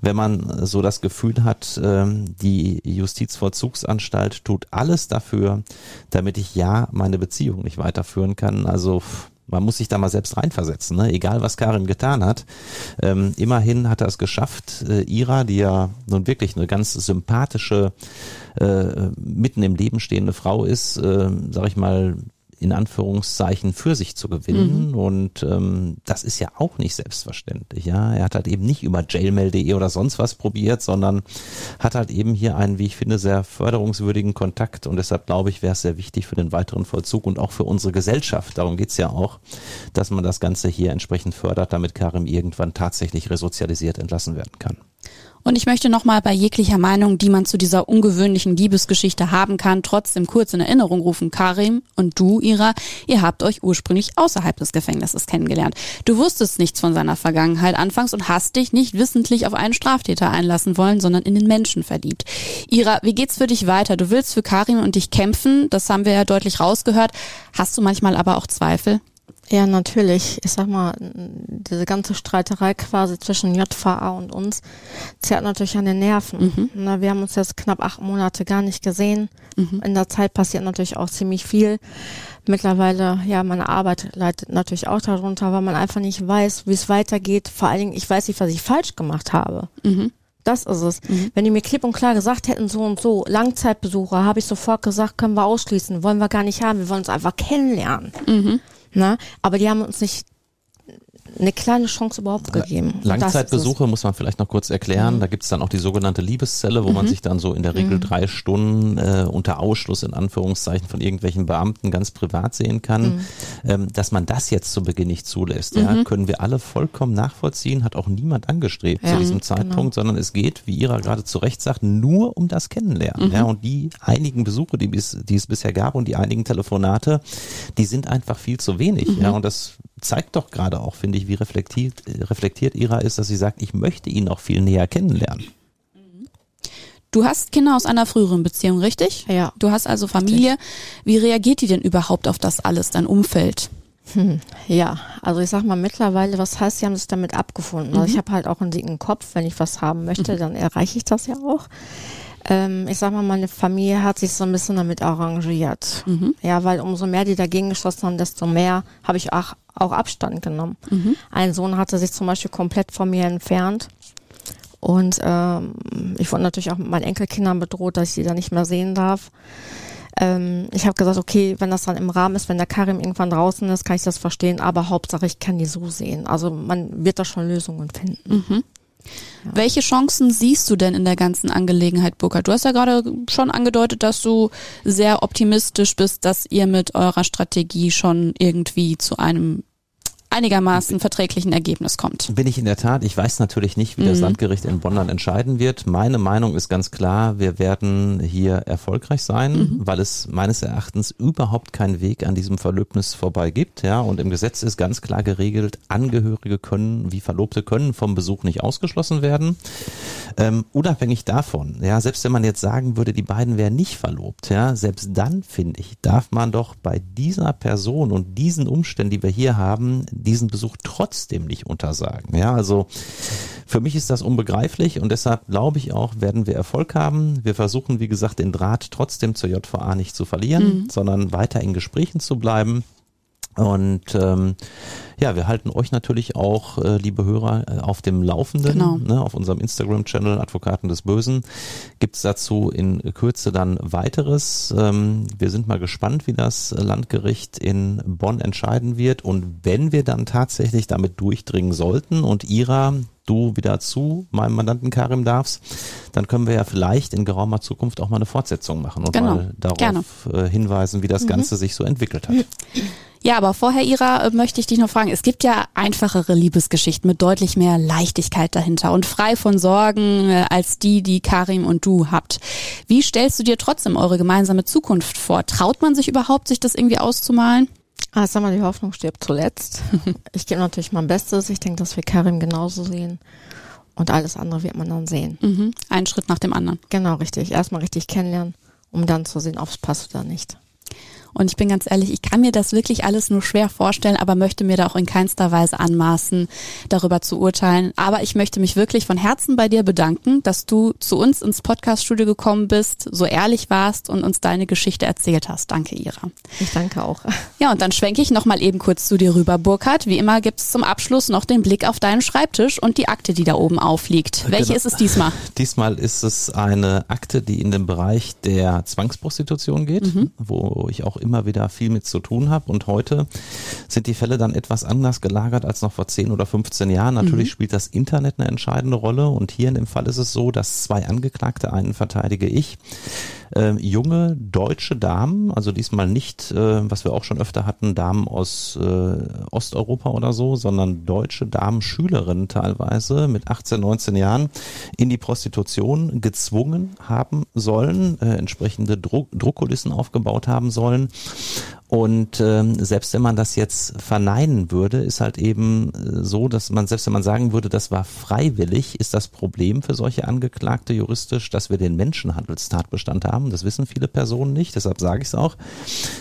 wenn man so das Gefühl hat, äh, die Justizvollzugsanstalt tut alles dafür, damit ich ja meine Beziehung nicht weiterführen kann. Also man muss sich da mal selbst reinversetzen, ne? egal was Karim getan hat. Ähm, immerhin hat er es geschafft, äh, Ira, die ja nun wirklich eine ganz sympathische, äh, mitten im Leben stehende Frau ist, äh, sag ich mal, in Anführungszeichen für sich zu gewinnen. Mhm. Und ähm, das ist ja auch nicht selbstverständlich. Ja, er hat halt eben nicht über jailmail.de oder sonst was probiert, sondern hat halt eben hier einen, wie ich finde, sehr förderungswürdigen Kontakt. Und deshalb glaube ich, wäre es sehr wichtig für den weiteren Vollzug und auch für unsere Gesellschaft. Darum geht's ja auch, dass man das Ganze hier entsprechend fördert, damit Karim irgendwann tatsächlich resozialisiert entlassen werden kann. Und ich möchte nochmal bei jeglicher Meinung, die man zu dieser ungewöhnlichen Liebesgeschichte haben kann, trotzdem kurz in Erinnerung rufen. Karim und du, Ira, ihr habt euch ursprünglich außerhalb des Gefängnisses kennengelernt. Du wusstest nichts von seiner Vergangenheit anfangs und hast dich nicht wissentlich auf einen Straftäter einlassen wollen, sondern in den Menschen verliebt. Ira, wie geht's für dich weiter? Du willst für Karim und dich kämpfen, das haben wir ja deutlich rausgehört. Hast du manchmal aber auch Zweifel? Ja, natürlich. Ich sag mal, diese ganze Streiterei quasi zwischen JVA und uns zerrt natürlich an den Nerven. Mhm. Na, wir haben uns jetzt knapp acht Monate gar nicht gesehen. Mhm. In der Zeit passiert natürlich auch ziemlich viel. Mittlerweile, ja, meine Arbeit leidet natürlich auch darunter, weil man einfach nicht weiß, wie es weitergeht. Vor allen Dingen, ich weiß nicht, was ich falsch gemacht habe. Mhm. Das ist es. Wenn die mir klipp und klar gesagt hätten, so und so, Langzeitbesucher, habe ich sofort gesagt, können wir ausschließen, wollen wir gar nicht haben, wir wollen uns einfach kennenlernen. Mhm. Na? Aber die haben uns nicht eine kleine Chance überhaupt gegeben. Das ist Langzeitbesuche muss man vielleicht noch kurz erklären. Da gibt es dann auch die sogenannte Liebeszelle, wo man sich dann so in der Regel drei Stunden äh, unter Ausschluss in Anführungszeichen von irgendwelchen Beamten ganz privat sehen kann. Ähm, dass man das jetzt zu Beginn nicht zulässt, ja, können wir alle vollkommen nachvollziehen, hat auch niemand angestrebt zu Ja, diesem genau. Zeitpunkt, sondern es geht, wie Ira gerade zu Recht sagt, nur um das Kennenlernen. Ja, und die einigen Besuche, die, bis, die es bisher gab und die einigen Telefonate, die sind einfach viel zu wenig. Ja, und das zeigt doch gerade auch, finde ich, wie reflektiert, reflektiert Ira ist, dass sie sagt, ich möchte ihn noch viel näher kennenlernen. Du hast Kinder aus einer früheren Beziehung, richtig? Ja. Du hast also Familie. Wie reagiert die denn überhaupt auf das alles, dein Umfeld? Ja, also ich sag mal mittlerweile, was heißt, sie haben sich damit abgefunden. Also ich habe halt auch einen dicken Kopf, wenn ich was haben möchte, dann erreiche ich das ja auch. Ähm, ich sag mal, meine Familie hat sich so ein bisschen damit arrangiert. Ja, weil umso mehr die dagegen geschossen haben, desto mehr habe ich auch, auch Abstand genommen. Ein Sohn hatte sich zum Beispiel komplett von mir entfernt. Und ähm, ich wurde natürlich auch mit meinen Enkelkindern bedroht, dass ich sie dann nicht mehr sehen darf. Ähm, ich habe gesagt, okay, wenn das dann im Rahmen ist, wenn der Karim irgendwann draußen ist, kann ich das verstehen, aber Hauptsache ich kann die so sehen. Also man wird da schon Lösungen finden. Welche Chancen siehst du denn in der ganzen Angelegenheit, Burkhard? Du hast ja gerade schon angedeutet, dass du sehr optimistisch bist, dass ihr mit eurer Strategie schon irgendwie zu einem einigermaßen verträglichen Ergebnis kommt. Bin ich in der Tat. Ich weiß natürlich nicht, wie das Landgericht in Bonn dann entscheiden wird. Meine Meinung ist ganz klar, wir werden hier erfolgreich sein, weil es meines Erachtens überhaupt keinen Weg an diesem Verlöbnis vorbei gibt. Ja, und im Gesetz ist ganz klar geregelt, Angehörige können, wie Verlobte können vom Besuch nicht ausgeschlossen werden. Ähm, unabhängig davon, ja, selbst wenn man jetzt sagen würde, die beiden wären nicht verlobt, ja, selbst dann finde ich, darf man doch bei dieser Person und diesen Umständen, die wir hier haben, diesen Besuch trotzdem nicht untersagen. Ja, also für mich ist das unbegreiflich und deshalb glaube ich auch, werden wir Erfolg haben. Wir versuchen, wie gesagt, den Draht trotzdem zur JVA nicht zu verlieren, sondern weiter in Gesprächen zu bleiben. Und ähm, ja, wir halten euch natürlich auch, äh, liebe Hörer, äh, auf dem Laufenden. Genau. Ne, auf unserem Instagram-Channel Advokaten des Bösen gibt's dazu in Kürze dann weiteres. Ähm, wir sind mal gespannt, wie das Landgericht in Bonn entscheiden wird. Und wenn wir dann tatsächlich damit durchdringen sollten und Ira du wieder zu meinem Mandanten Karim darfst, dann können wir ja vielleicht in geraumer Zukunft auch mal eine Fortsetzung machen und Genau. mal darauf Gerne. äh, hinweisen, wie das Ganze sich so entwickelt hat. Ja, aber vorher, Ira, äh, möchte ich dich noch fragen. Es gibt ja einfachere Liebesgeschichten mit deutlich mehr Leichtigkeit dahinter und frei von Sorgen äh, als die, die Karim und du habt. Wie stellst du dir trotzdem eure gemeinsame Zukunft vor? Traut man sich überhaupt, sich das irgendwie auszumalen? Ah, sag mal, die Hoffnung stirbt zuletzt. ich gebe natürlich mein Bestes. Ich denke, dass wir Karim genauso sehen. Und alles andere wird man dann sehen. Mhm. Einen Schritt nach dem anderen. Genau, richtig. Erstmal richtig kennenlernen, um dann zu sehen, ob es passt oder nicht. Und ich bin ganz ehrlich, ich kann mir das wirklich alles nur schwer vorstellen, aber möchte mir da auch in keinster Weise anmaßen, darüber zu urteilen. Aber ich möchte mich wirklich von Herzen bei dir bedanken, dass du zu uns ins Podcaststudio gekommen bist, so ehrlich warst und uns deine Geschichte erzählt hast. Danke, Ira. Ich danke auch. Ja, und dann schwenke ich nochmal eben kurz zu dir rüber, Burkhard. Wie immer gibt's zum Abschluss noch den Blick auf deinen Schreibtisch und die Akte, die da oben aufliegt. Welche Genau. ist es diesmal? Diesmal ist es eine Akte, die in den Bereich der Zwangsprostitution geht, wo ich auch immer wieder viel mit zu tun habe. Und heute sind die Fälle dann etwas anders gelagert als noch vor 10 oder 15 Jahren. Natürlich spielt das Internet eine entscheidende Rolle. Und hier in dem Fall ist es so, dass zwei Angeklagte, einen verteidige ich, äh, junge deutsche Damen, also diesmal nicht, äh, was wir auch schon öfter hatten, Damen aus äh, Osteuropa oder so, sondern deutsche Damen, Schülerinnen teilweise mit 18, 19 Jahren in die Prostitution gezwungen haben sollen, äh, entsprechende Druck, Druckkulissen aufgebaut haben sollen Und ähm, selbst wenn man das jetzt verneinen würde, ist halt eben äh, so, dass man, selbst wenn man sagen würde, das war freiwillig, ist das Problem für solche Angeklagte juristisch, dass wir den Menschenhandelstatbestand haben. Das wissen viele Personen nicht, deshalb sage ich es auch.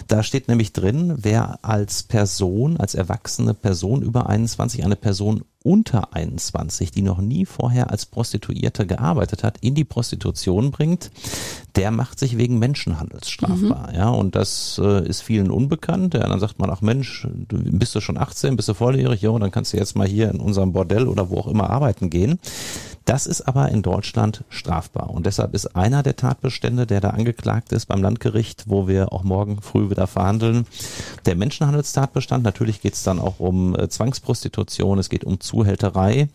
Da steht nämlich drin, wer als Person, als erwachsene Person über 21 eine Person unter 21, die noch nie vorher als Prostituierte gearbeitet hat, in die Prostitution bringt, der macht sich wegen Menschenhandels strafbar. Mhm. Ja, und das äh, ist vielen unbekannt. Ja, dann sagt man, ach Mensch, du bist du schon 18, bist du volljährig, ja, dann kannst du jetzt mal hier in unserem Bordell oder wo auch immer arbeiten gehen. Das ist aber in Deutschland strafbar. Und deshalb ist einer der Tatbestände, der da angeklagt ist beim Landgericht, wo wir auch morgen früh wieder verhandeln, der Menschenhandelstatbestand. Natürlich geht es dann auch um äh, Zwangsprostitution, es geht um Zuhälterei.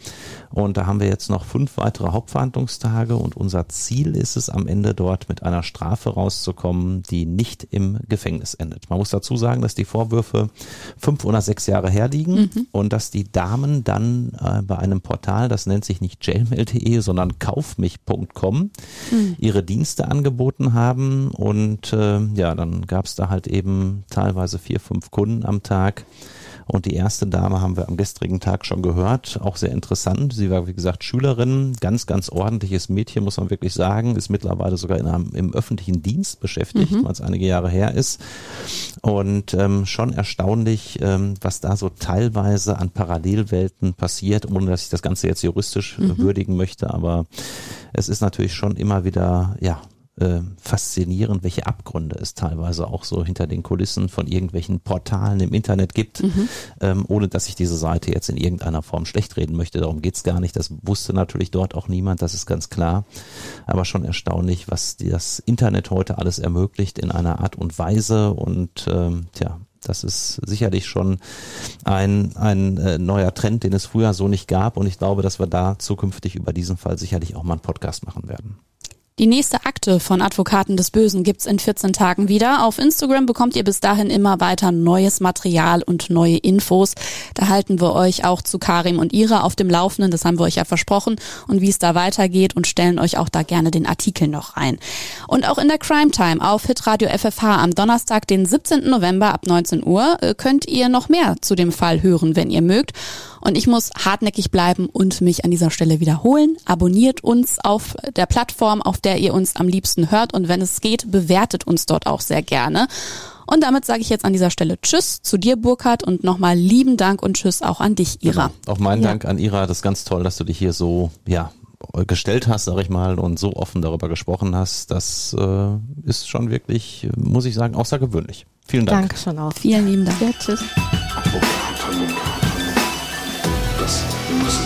Und da haben wir jetzt noch fünf weitere Hauptverhandlungstage. Und unser Ziel ist es, am Ende dort mit einer Strafe rauszukommen, die nicht im Gefängnis endet. Man muss dazu sagen, dass die Vorwürfe fünf oder sechs Jahre herliegen mhm. und dass die Damen dann äh, bei einem Portal, das nennt sich nicht Jailmail, kaufmich.lte, sondern kaufmich.com mhm. ihre Dienste angeboten haben. Und äh, ja, dann gab es da halt eben teilweise vier, fünf Kunden am Tag und die erste Dame haben wir am gestrigen Tag schon gehört, auch sehr interessant. Sie war, wie gesagt, Schülerin, ganz, ganz ordentliches Mädchen, muss man wirklich sagen, ist mittlerweile sogar in einem, im öffentlichen Dienst beschäftigt, mhm. weil es einige Jahre her ist. Und ähm, schon erstaunlich, ähm, was da so teilweise an Parallelwelten passiert, ohne dass ich das Ganze jetzt juristisch mhm. würdigen möchte, aber es ist natürlich schon immer wieder, ja, äh, faszinierend, welche Abgründe es teilweise auch so hinter den Kulissen von irgendwelchen Portalen im Internet gibt, mhm. ähm, ohne dass ich diese Seite jetzt in irgendeiner Form schlecht reden möchte. Darum geht's gar nicht. Das wusste natürlich dort auch niemand, das ist ganz klar. Aber schon erstaunlich, was das Internet heute alles ermöglicht in einer Art und Weise. Und ähm, tja, das ist sicherlich schon ein, ein äh, neuer Trend, den es früher so nicht gab. Und ich glaube, dass wir da zukünftig über diesen Fall sicherlich auch mal einen Podcast machen werden. Die nächste Akte von Advokaten des Bösen gibt's in 14 Tagen wieder. Auf Instagram bekommt ihr bis dahin immer weiter neues Material und neue Infos. Da halten wir euch auch zu Karim und Ira auf dem Laufenden, das haben wir euch ja versprochen, und wie es da weitergeht und stellen euch auch da gerne den Artikel noch rein. Und auch in der Crime Time auf Hitradio FFH am Donnerstag, den 17. November ab 19 Uhr, äh, könnt ihr noch mehr zu dem Fall hören, wenn ihr mögt. Und ich muss hartnäckig bleiben und mich an dieser Stelle wiederholen. Abonniert uns auf der Plattform, auf der ihr uns am liebsten hört. Und wenn es geht, bewertet uns dort auch sehr gerne. Und damit sage ich jetzt an dieser Stelle Tschüss zu dir, Burkhard, und nochmal lieben Dank und Tschüss auch an dich, Ira. Genau. Auch mein ja. Dank an Ira. Das ist ganz toll, dass du dich hier so, ja, gestellt hast, sag ich mal, und so offen darüber gesprochen hast. Das äh, ist schon wirklich, muss ich sagen, außergewöhnlich. Vielen Dank. Danke schon auch. Vielen lieben Dank. Ja, tschüss. Das müssen